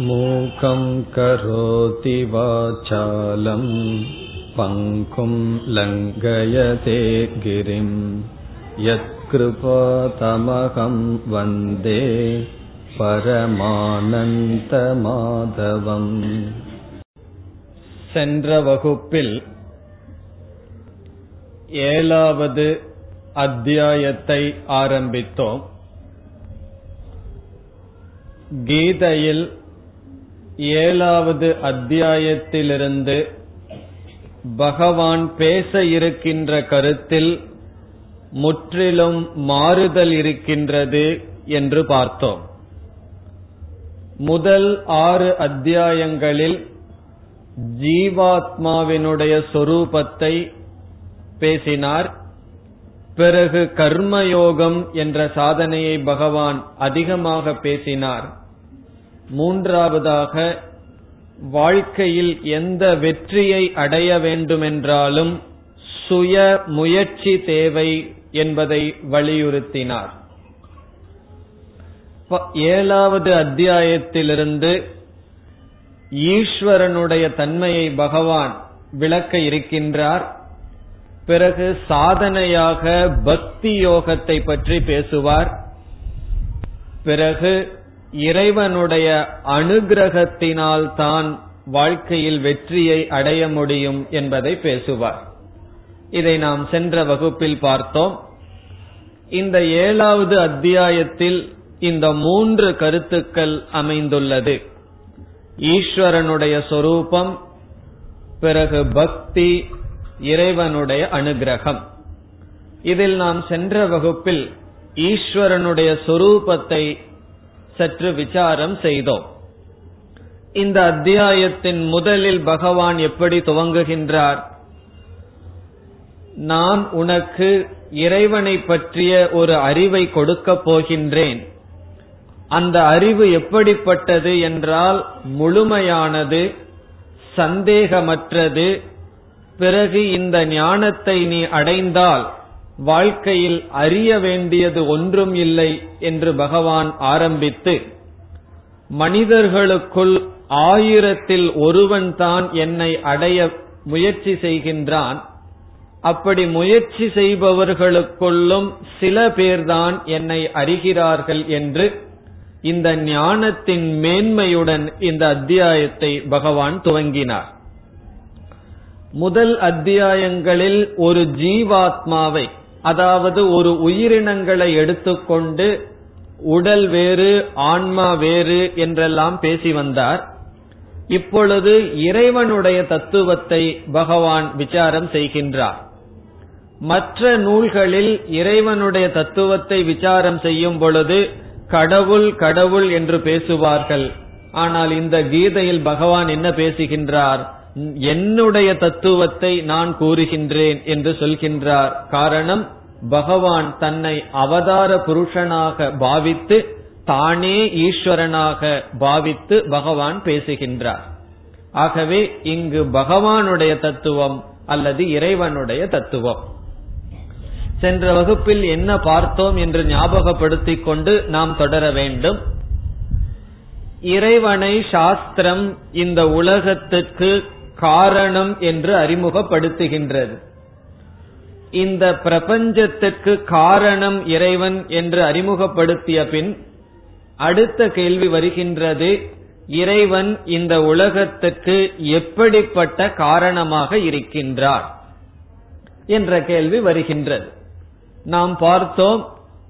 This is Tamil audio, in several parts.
मूकं करोति वाचालं पङ्कुं लङ्घयते गिरिं यत्कृपातमहं वन्दे பரமானந்தமாதவம் சென்ற வகுப்பில் ஏழாவது அத்தியாயத்தை ஆரம்பித்தோம் கீதையில் ஏழாவது அத்தியாயத்திலிருந்து பகவான் பேச இருக்கின்ற கருத்தில் முற்றிலும் மாறுதல் இருக்கின்றது என்று பார்த்தோம். முதல் ஆறு அத்தியாயங்களில் ஜீவாத்மாவினுடைய சொரூபத்தை பேசினார். பிறகு கர்மயோகம் என்ற சாதனையை பகவான் அதிகமாக பேசினார். மூன்றாவதாக வாழ்க்கையில் எந்த வெற்றியை அடைய வேண்டுமென்றாலும் சுய முயற்சி தேவை என்பதை வலியுறுத்தினார். ஏழாவது அத்தியாயத்திலிருந்து ஈஸ்வரனுடைய தன்மையை பகவான் விளக்க இருக்கின்றார். பிறகு சாதனையாக பக்தி யோகத்தை பற்றி பேசுவார். பிறகு இறைவனுடைய அனுகிரகத்தினால் தான் வாழ்க்கையில் வெற்றியை அடைய முடியும் என்பதை பேசுவார். இதை நாம் சென்ற வகுப்பில் பார்த்தோம். இந்த ஏழாவது அத்தியாயத்தில் இந்த மூன்று கருத்துக்கள் அமைந்துள்ளது. ஈஸ்வரனுடைய சொரூபம் பிறகு பக்தி இறைவனுடைய அனுகிரகம். இதில் நாம் சென்ற வகுப்பில் ஈஸ்வரனுடைய சொரூபத்தை சற்று விசாரம் செய்தோம். இந்த அத்தியாயத்தின் முதலில் பகவான் எப்படி துவங்குகின்றார்? நான் உனக்கு இறைவனை பற்றிய ஒரு அறிவை கொடுக்கப் போகின்றேன். அந்த அறிவு எப்படிப்பட்டது என்றால் முழுமையானது சந்தேகமற்றது. பிறகு இந்த ஞானத்தை நீ அடைந்தால் வாழ்க்கையில் அறிய வேண்டியது ஒன்றும் இல்லை என்று பகவான் ஆரம்பித்து மனிதர்களுக்குள் ஆயிரத்தில் ஒருவன் தான் என்னை அடைய முயற்சி செய்கின்றான். அப்படி முயற்சி செய்பவர்களுக்குள்ளும் சில பேர்தான் என்னை அறிகிறார்கள் என்று இந்த ஞானத்தின் மேன்மையுடன் இந்த அத்தியாயத்தை பகவான் துவங்கினார். முதல் அத்தியாயங்களில் ஒரு ஜீவாத்மாவை அதாவது ஒரு உயிரினங்களை எடுத்துக்கொண்டு உடல் வேறு ஆன்மா வேறு என்றெல்லாம் பேசி வந்தார். இப்பொழுது இறைவனுடைய தத்துவத்தை பகவான் விசாரம் செய்கின்றார். மற்ற நூல்களில் இறைவனுடைய தத்துவத்தை விசாரம் செய்யும் பொழுது கடவுள் கடவுள் என்று பேசுவார்கள். ஆனால் இந்த கீதையில் பகவான் என்ன பேசுகின்றார்? என்னுடைய தத்துவத்தை நான் கூறுகின்றேன் என்று சொல்கின்றார். காரணம் பகவான் தன்னை அவதார புருஷனாக பாவித்து தானே ஈஸ்வரனாக பாவித்து பகவான் பேசுகின்றார். ஆகவே இங்கு பகவானுடைய தத்துவம் அல்லது இறைவனுடைய தத்துவம். சென்ற வகுப்பில் என்ன பார்த்தோம் என்று ஞாபகப்படுத்திக் கொண்டு நாம் தொடர வேண்டும். இறைவனை சாஸ்திரம் இந்த உலகத்துக்கு காரணம் என்று அறிமுகப்படுத்துகின்றது. இந்த பிரபஞ்சத்துக்கு காரணம் இறைவன் என்று அறிமுகப்படுத்திய பின் அடுத்த கேள்வி வருகின்றது இறைவன் இந்த உலகத்துக்கு எப்படிப்பட்ட காரணமாக இருக்கின்றார் என்ற கேள்வி வருகின்றது. நாம் பார்த்தோம்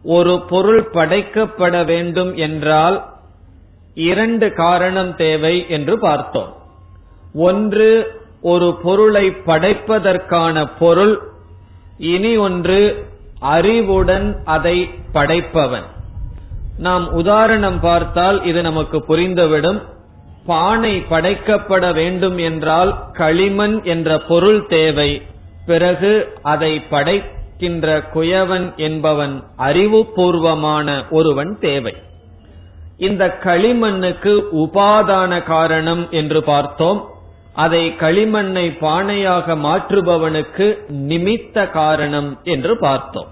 ஒரு பொருள் படைக்கப்பட வேண்டும் என்றால் இரண்டு காரணம் தேவை என்று பார்த்தோம். ஒன்று ஒரு பொருளை படைப்பதற்கான பொருள். இனி ஒன்று அறிவுடன் அதை படைப்பவன். நாம் உதாரணம் பார்த்தால் இது நமக்கு புரிந்துவிடும். பானை படைக்கப்பட வேண்டும் என்றால் களிமண் என்ற பொருள் தேவை. பிறகு அதை படைக்கின்ற குயவன் என்பவன் அறிவுபூர்வமான ஒருவன் தேவை. இந்த களிமண்ணுக்கு உபாதான காரணம் என்று பார்த்தோம். அதை களிமண்ணை பானையாக மாற்றுபவனுக்கு நிமித்த காரணம் என்று பார்த்தோம்.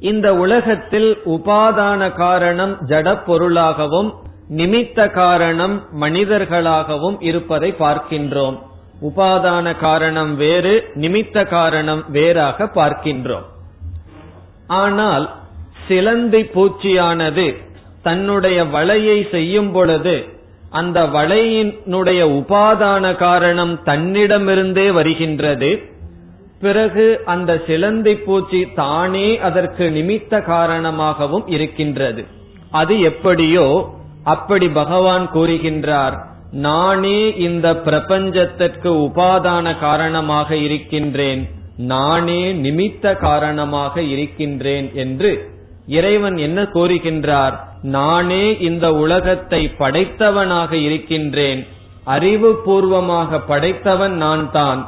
இந்த உலகத்தில் உபாதான காரணம் ஜட பொருளாகவும் நிமித்த காரணம் மனிதர்களாகவும் இருப்பதை பார்க்கின்றோம். உபாதான காரணம் வேறு நிமித்த காரணம் வேறாக பார்க்கின்றோம். ஆனால் சிலந்தி பூச்சியானது தன்னுடைய வலையை செய்யும் பொழுது அந்த வலையினுடைய உபாதான காரணம் தன்னிடமிருந்தே வருகின்றது. பிறகு அந்த சிலந்தி பூச்சி தானே அதற்கு நிமித்த காரணமாகவும் இருக்கின்றது. அது எப்படியோ அப்படி பகவான் கூறுகின்றார் நானே இந்த பிரபஞ்சத்திற்கு உபாதான காரணமாக இருக்கின்றேன். நானே நிமித்த காரணமாக இருக்கின்றேன் என்று இறைவன் என்ன கூறுகின்றார்? நானே இந்த உலகத்தை படைத்தவனாக இருக்கின்றேன். அறிவு பூர்வமாக படைத்தவன் நான் தான்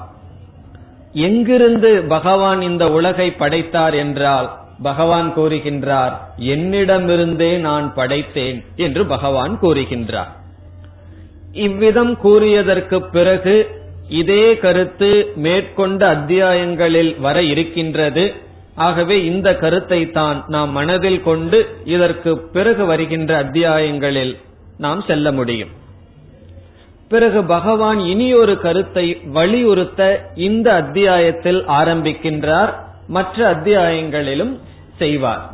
எங்கிருந்து பகவான் இந்த உலகை படைத்தார் என்றால் பகவான் கூறுகின்றார் என்னிடமிருந்தே நான் படைத்தேன் என்று பகவான் கூறுகின்றார். இவ்விதம் கூறியதற்கு பிறகு இதே கருத்து மேற்கொண்ட அத்தியாயங்களில் வர இருக்கின்றது. ஆகவே இந்த கருத்தை தான் நாம் மனதில் கொண்டு இதற்கு பிறகு வருகின்ற அத்தியாயங்களில் நாம் செல்ல முடியும். பிறகு பகவான் இனி ஒரு கருத்தை வலியுறுத்த இந்த அத்தியாயத்தில் ஆரம்பிக்கின்றார். மற்ற அத்தியாயங்களிலும் செய்வார்.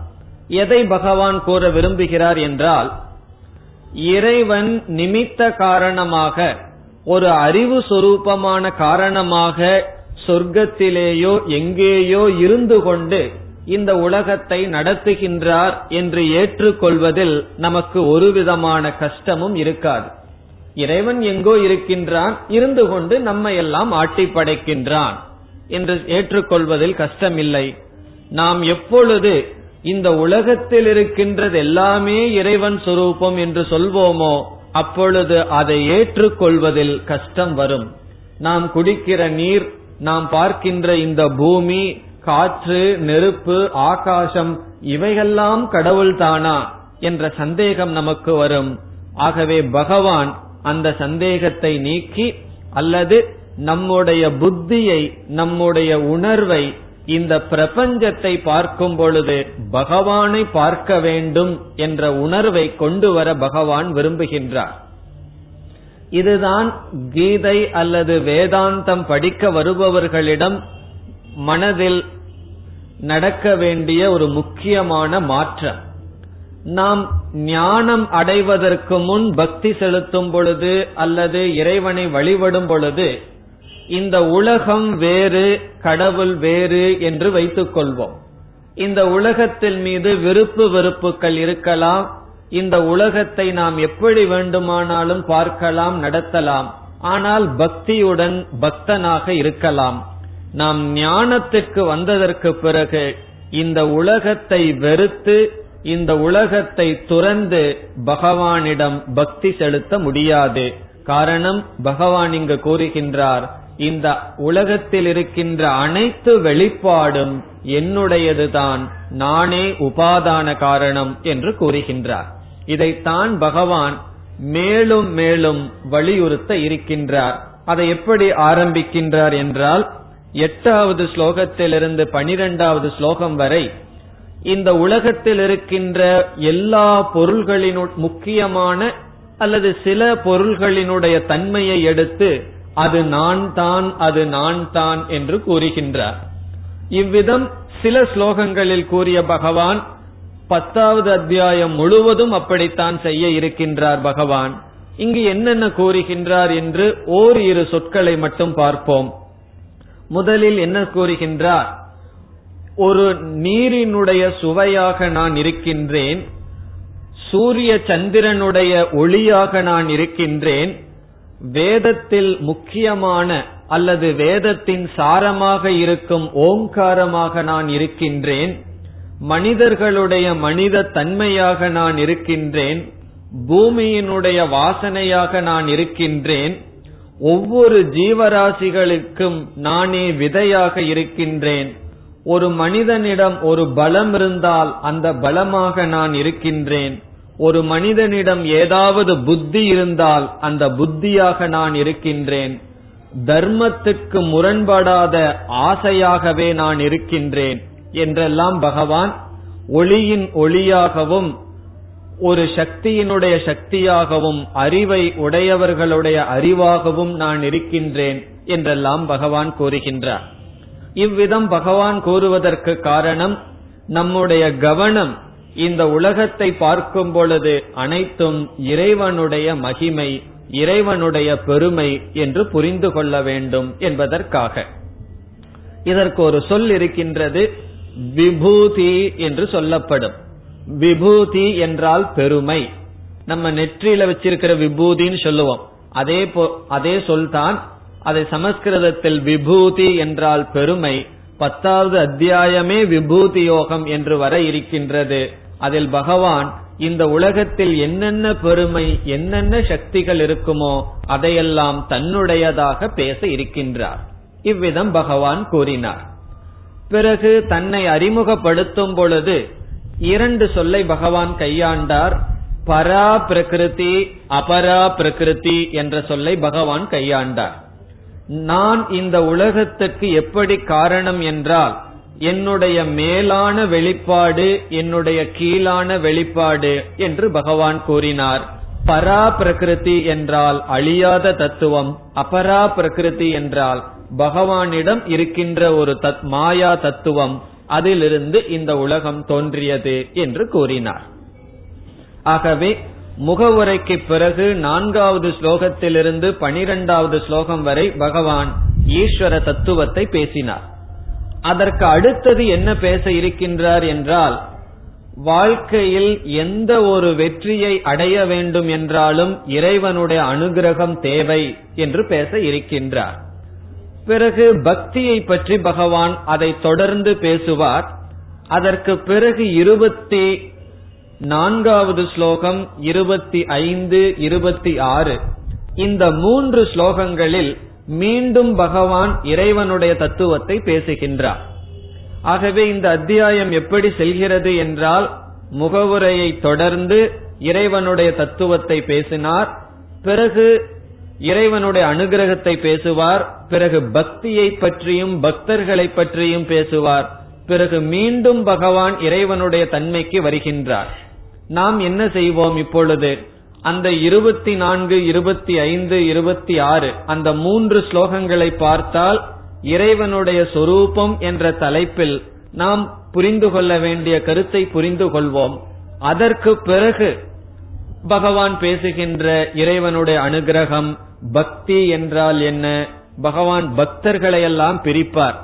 எதை பகவான் கூற விரும்புகிறார் என்றால் இறைவன் நிமித்த காரணமாக ஒரு அறிவு சொரூபமான காரணமாக சொர்க்கத்திலேயோ எங்கேயோ இருந்து கொண்டு இந்த உலகத்தை நடத்துகின்றார் என்று ஏற்றுக்கொள்வதில் நமக்கு ஒரு விதமான கஷ்டமும் இருக்காது. இறைவன் எங்கோ இருக்கின்றான் இருந்து கொண்டு நம்மை எல்லாம் ஆட்டி படைக்கின்றான் என்று ஏற்றுக்கொள்வதில் கஷ்டமில்லை. நாம் எப்பொழுது இந்த உலகத்தில் இருக்கின்றது எல்லாமே இறைவன் சொரூபம் என்று சொல்வோமோ அப்பொழுது அதை ஏற்றுக்கொள்வதில் கஷ்டம் வரும். நாம் குடிக்கிற நீர் நாம் பார்க்கின்ற இந்த பூமி காற்று நெருப்பு ஆகாசம் இவையெல்லாம் கடவுள் தானா என்ற சந்தேகம் நமக்கு வரும். ஆகவே பகவான் அந்த சந்தேகத்தை நீக்கி அல்லது நம்முடைய புத்தியை நம்முடைய உணர்வை இந்த பிரபஞ்சத்தை பார்க்கும் பொழுது பகவானை பார்க்க வேண்டும் என்ற உணர்வை கொண்டு வர பகவான் விரும்புகின்றார். இதுதான் கீதை அல்லது வேதாந்தம் படிக்க வருபவர்களிடம் மனதில் நடக்க வேண்டிய ஒரு முக்கியமான மாற்றம். நாம் ஞானம் அடைவதற்கு முன் பக்தி செலுத்தும் பொழுது அல்லது இறைவனை வழிபடும் பொழுது இந்த உலகம் வேறு கடவுள் வேறு என்று வைத்துக் கொள்வோம் இந்த உலகத்தில் மீது விருப்பு வெறுப்புகள் இருக்கலாம் இந்த உலகத்தை நாம் எப்படி வேண்டுமானாலும் பார்க்கலாம் நடத்தலாம். ஆனால் பக்தியுடன் பக்தனாக இருக்கலாம். நாம் ஞானத்திற்கு வந்ததற்கு பிறகு இந்த உலகத்தை வெறுத்து இந்த உலகத்தை துறந்து பகவானிடம் பக்தி செலுத்த முடியாது. காரணம் பகவான் இங்கு கூறுகின்றார் இந்த உலகத்தில் இருக்கின்ற அனைத்து வெளிப்பாடும் என்னுடையதுதான் நானே உபாதான காரணம் என்று கூறுகின்றார். இதைத்தான் பகவான் மேலும் மேலும் வலியுறுத்த இருக்கின்றார். அதை எப்படி ஆரம்பிக்கின்றார் என்றால் எட்டாவது ஸ்லோகத்திலிருந்து பனிரெண்டாவது ஸ்லோகம் வரை இந்த உலகத்தில் இருக்கின்ற எல்லா பொருள்களின் முக்கியமான அல்லது சில பொருள்களினுடைய தன்மையை எடுத்து அது நான் தான் அது நான் தான் என்று கூறுகின்றார். இவ்விதம் சில ஸ்லோகங்களில் கூறிய பகவான் பத்தாவது அத்தியாயம் முழுவதும் அப்படித்தான் செய்ய இருக்கின்றார் பகவான். இங்கு என்னென்ன கூறுகின்றார் என்று ஓர் இரு சொற்களை மட்டும் பார்ப்போம். முதலில் என்ன கூறுகின்றார்? ஒரு நீரினுடைய சுவையாக நான் இருக்கின்றேன் சூரிய சந்திரனுடைய ஒளியாக நான் இருக்கின்றேன் வேதத்தில் முக்கியமான அல்லது வேதத்தின் சாரமாக இருக்கும் ஓங்காரமாக நான் இருக்கின்றேன் மனிதர்களுடைய மனித தன்மையாக நான் இருக்கின்றேன் பூமியினுடைய வாசனையாக நான் இருக்கின்றேன் ஒவ்வொரு ஜீவராசிகளுக்கும் நானே விதையாக இருக்கின்றேன். ஒரு மனிதனிடம் ஒரு பலம் இருந்தால் அந்த பலமாக நான் இருக்கின்றேன். ஒரு மனிதனிடம் ஏதாவது புத்தி இருந்தால் அந்த புத்தியாக நான் இருக்கின்றேன். தர்மத்துக்கு முரண்படாத ஆசையாகவே நான் இருக்கின்றேன். என்றெல்லாம் பகவான் ஒளியின் ஒளியாகவும் ஒரு சக்தியினுடைய சக்தியாகவும் அறிவை உடையவர்களுடைய அறிவாகவும் நான் இருக்கின்றேன் என்றெல்லாம் பகவான் கூறுகின்றார். இவ்விதம் பகவான் கூறுவதற்கு காரணம் நம்முடைய கவனம் இந்த உலகத்தை பார்க்கும் பொழுது அனைத்தும் இறைவனுடைய மகிமை இறைவனுடைய பெருமை என்று புரிந்து கொள்ள வேண்டும் என்பதற்காக. இதற்கு ஒரு சொல் இருக்கின்றது விபூதி என்று சொல்லப்படும். விபூதி என்றால் பெருமை. நம்ம நெற்றியில வச்சிருக்கிற விபூதின்னு சொல்லுவோம். அதே அதே சொல்தான் அதை சமஸ்கிருதத்தில் விபூதி என்றால் பெருமை. பத்தாவது அத்தியாயமே விபூதி யோகம் என்று வர இருக்கின்றது. அதில் பகவான் இந்த உலகத்தில் என்னென்ன பெருமை என்னென்ன சக்திகள் இருக்குமோ அதையெல்லாம் தன்னுடையதாக பேச இருக்கின்றார். இவ்விதம் பகவான் கூறினார். பிறகு தன்னை அறிமுகப்படுத்தும் பொழுது இரண்டு சொல்லை பகவான் கையாண்டார். பரா பிரகிருதி அபரா பிரகிருதி என்ற சொல்லை பகவான் கையாண்டார். நான் இந்த உலகத்துக்கு எப்படி காரணம் என்றால் என்னுடைய மேலான வெளிப்பாடு என்னுடைய கீழான வெளிப்பாடு என்று பகவான் கூறினார். பரா பிரகிருதி என்றால் அழியாத தத்துவம் அபரா பிரகிருதி என்றால் பகவானிடம் இருக்கின்ற ஒரு தத் மாயா தத்துவம் அதிலிருந்து இந்த உலகம் தோன்றியது என்று கூறினார். ஆகவே முகவுரைக்கு பிறகு நான்காவது ஸ்லோகத்திலிருந்து பனிரெண்டாவது ஸ்லோகம் வரை பகவான் ஈஸ்வர தத்துவத்தை பேசினார். அதற்கு அடுத்தது என்ன பேச இருக்கின்றார் என்றால் வாழ்க்கையில் எந்த ஒரு வெற்றியை அடைய வேண்டும் என்றாலும் இறைவனுடைய அனுகிரகம் தேவை என்று பேச இருக்கின்றார். பிறகு பக்தியை பற்றி பகவான் அதை தொடர்ந்து பேசுவார். அதற்கு பிறகு இருபத்தி நான்காவது ஸ்லோகம் இருபத்தி ஐந்து இருபத்தி ஆறு. இந்த மூன்று ஸ்லோகங்களில் மீண்டும் பகவான் இறைவனுடைய தத்துவத்தை பேசுகின்றார். ஆகவே இந்த அத்தியாயம் எப்படி செல்கிறது என்றால் முகவுரையை தொடர்ந்து இறைவனுடைய தத்துவத்தை பேசினார். பிறகு இறைவனுடைய அனுகிரகத்தை பேசுவார் பிறகு பக்தியை பற்றியும் பக்தர்களை பற்றியும் பேசுவார். பிறகு மீண்டும் பகவான் இறைவனுடைய தன்மைக்கு வருகின்றார். நாம் என்ன செய்வோம் இப்பொழுது? அந்த இருபத்தி நான்கு இருபத்தி ஐந்து இருபத்தி ஆறு அந்த மூன்று ஸ்லோகங்களை பார்த்தால் இறைவனுடைய சொரூபம் என்ற தலைப்பில் நாம் புரிந்து கொள்ள வேண்டிய கருத்தை புரிந்து கொள்வோம். அதற்கு பிறகு பகவான் பேசுகின்ற இறைவனுடைய அனுகிரகம் பக்தி என்றால் என்ன? பகவான் பக்தர்களை எல்லாம் பிரிப்பார்.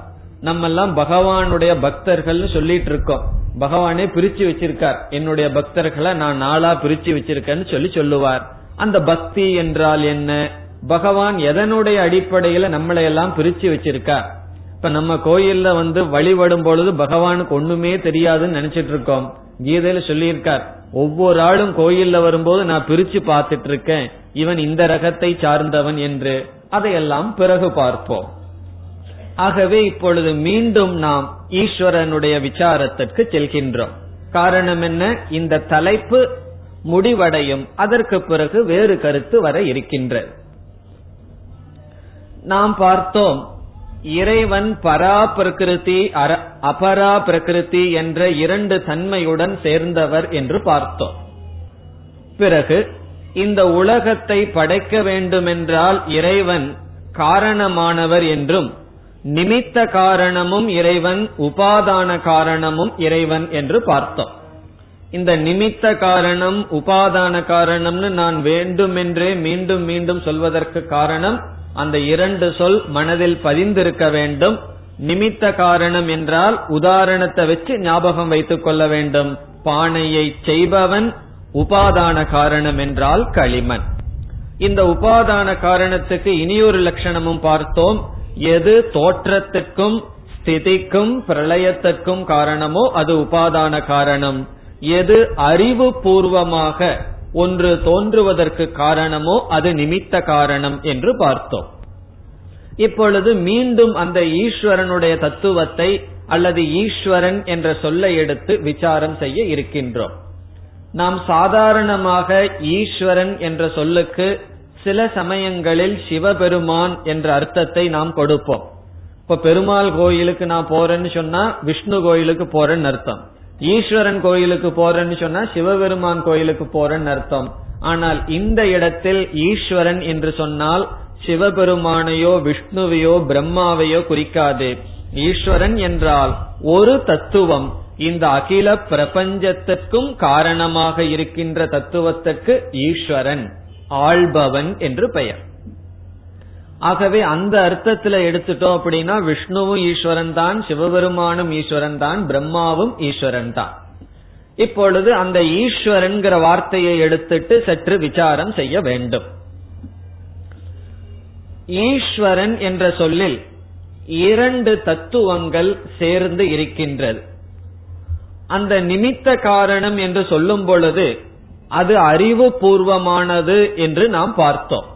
நம்ம எல்லாம் பகவானுடைய பக்தர்கள் சொல்லிட்டு இருக்கோம். பகவானே பிரிச்சு வச்சிருக்கார். என்னுடைய பக்தர்களை நான் நாளா பிரிச்சு வச்சிருக்கேன்னு சொல்லி சொல்லுவார். அந்த பக்தி என்றால் என்ன? பகவான் எதனுடைய அடிப்படையில நம்மளை எல்லாம் பிரிச்சு வச்சிருக்கார்? இப்ப நம்ம கோயில்ல வந்து வழிபடும் பொழுது பகவானுக்கு ஒண்ணுமே தெரியாதுன்னு நினைச்சிட்டு இருக்கோம். கீதையில சொல்லியிருக்கார் ஒவ்வொரு ஆளும் கோயில்ல வரும்போது நான் பிரிச்சு பார்த்துட்டு இருக்கேன் இவன் இந்த ரகத்தை சார்ந்தவன் என்று. அதையெல்லாம் பிறகு பார்ப்போம். ஆகவே இப்பொழுது மீண்டும் நாம் ஈஸ்வரனுடைய விசாரத்திற்கு செல்கின்றோம். காரணம் என்ன? இந்த தலைப்பு முடிவடையும் அதற்கு பிறகு வேறு கருத்து வர இருக்கின்றது. நாம் பார்த்தோம் இறைவன் பரா பிரகிருதி அபரா பிரகிருதி என்ற இரண்டு தன்மையுடன் சேர்ந்தவர் என்று பார்த்தோம். பிறகு இந்த உலகத்தை படைக்க வேண்டுமென்றால் இறைவன் காரணமானவர் என்றும் நிமித்த காரணமும் இறைவன் உபாதான காரணமும் இறைவன் என்று பார்த்தோம். இந்த நிமித்த காரணம் உபாதான காரணம்னு நான் வேண்டுமென்றே மீண்டும் மீண்டும் சொல்வதற்கு காரணம் அந்த இரண்டு சொல் மனதில் பதிந்திருக்க வேண்டும். நிமித்த காரணம் என்றால் உதாரணத்தை வச்சு ஞாபகம் வைத்துக் கொள்ள வேண்டும். பானையை செய்பவன் உபாதான காரணம் என்றால் களிமண். இந்த உபாதான காரணத்துக்கு இனியொரு லட்சணமும் பார்த்தோம். எது தோற்றத்துக்கும் ஸ்திதிக்கும் பிரளயத்திற்கும் காரணமோ அது உபாதான காரணம். எது அறிவு பூர்வமாக ஒன்று தோன்றுவதற்கு காரணமோ அது நிமித்த காரணம் என்று பார்த்தோம். இப்பொழுது மீண்டும் அந்த ஈஸ்வரனுடைய தத்துவத்தை அல்லது ஈஸ்வரன் என்ற சொல்லை எடுத்து விசாரம் செய்ய இருக்கின்றோம். நாம் சாதாரணமாக ஈஸ்வரன் என்ற சொல்லுக்கு சில சமயங்களில் சிவபெருமான் என்ற அர்த்தத்தை நாம் கொடுப்போம். இப்ப பெருமாள் கோயிலுக்கு நான் போறேன்னு சொன்னா விஷ்ணு கோயிலுக்கு போறேன்னு அர்த்தம். ஈஸ்வரன் கோயிலுக்கு போறேன்னு சொன்னா சிவபெருமான் கோயிலுக்கு போறேன்னு அர்த்தம். ஆனால் இந்த இடத்தில் ஈஸ்வரன் என்று சொன்னால் சிவபெருமானையோ விஷ்ணுவையோ பிரம்மாவையோ குறிக்காது. ஈஸ்வரன் என்றால் ஒரு தத்துவம். இந்த அகில பிரபஞ்சத்திற்கும் காரணமாக இருக்கின்ற தத்துவத்திற்கு ஈஸ்வரன் ஆள்பவன் என்று பெயர். ஆகவே அந்த அர்த்தத்துல எடுத்துட்டோம் அப்படின்னா விஷ்ணுவும் ஈஸ்வரன் தான் சிவபெருமானும் ஈஸ்வரன் தான் பிரம்மாவும் ஈஸ்வரன் தான். இப்பொழுது அந்த ஈஸ்வரன்கிற வார்த்தையை எடுத்துட்டு சற்று விசாரம் செய்ய வேண்டும். ஈஸ்வரன் என்ற சொல்லில் இரண்டு தத்துவங்கள் சேர்ந்து இருக்கின்றது. அந்த நிமித்த காரணம் என்று சொல்லும் பொழுது அது அறிவு பூர்வமானது என்று நாம் பார்த்தோம்.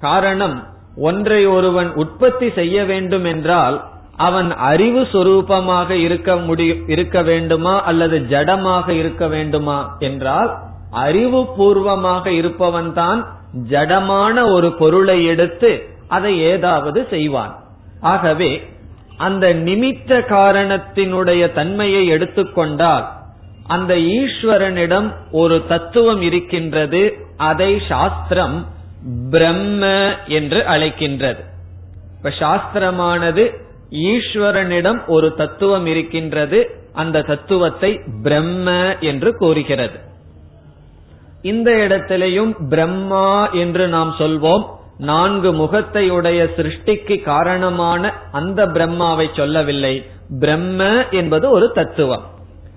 காரணம் ஒன்றை ஒருவன் உற்பத்தி செய்ய வேண்டும் என்றால் அவன் அறிவு சொரூபமாக இருக்க முடியும் இருக்க வேண்டுமா அல்லது ஜடமாக இருக்க வேண்டுமா என்றால் அறிவு பூர்வமாக இருப்பவன் தான் ஜடமான ஒரு பொருளை எடுத்து அதை ஏதாவது செய்வான். ஆகவே அந்த நிமித்த காரணத்தினுடைய தன்மையை எடுத்துக்கொண்டால் அந்த ஈஸ்வரனிடம் ஒரு தத்துவம் இருக்கின்றது. அதை சாஸ்திரம் பிரம்ம என்று அழைக்கின்றது. இப்ப சாஸ்திரமானது ஈஸ்வரனிடம் ஒரு தத்துவம் இருக்கின்றது. அந்த தத்துவத்தை பிரம்ம என்று கூறுகிறது. இந்த இடத்திலையும் பிரம்மா என்று நாம் சொல்வோம். நான்கு முகத்தை உடைய சிருஷ்டிக்கு காரணமான அந்த பிரம்மாவை சொல்லவில்லை. பிரம்ம என்பது ஒரு தத்துவம்.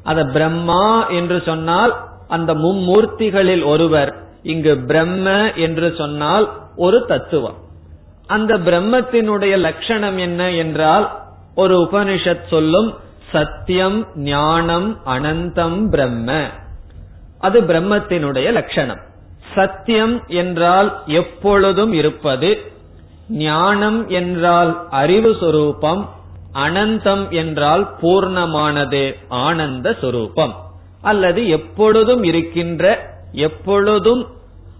அத பிரம்மா என்று சொன்னால் அந்த மும்மூர்த்திகளில் ஒருவர் இங்கு பிரம்ம என்று சொன்னால் ஒரு தத்துவம். அந்த பிரம்மத்தினுடைய லட்சணம் என்ன என்றால் ஒரு உபனிஷத் சொல்லும் சத்தியம் ஞானம் அனந்தம் பிரம்ம. அது பிரம்மத்தினுடைய லட்சணம். சத்தியம் என்றால் எப்பொழுதும் இருப்பது ஞானம் என்றால் அறிவு சொரூபம் அனந்தம் என்றால் பூர்ணமானது ஆனந்த சொரூபம். அல்லது எப்பொழுதும் இருக்கின்ற எப்பொழுதும்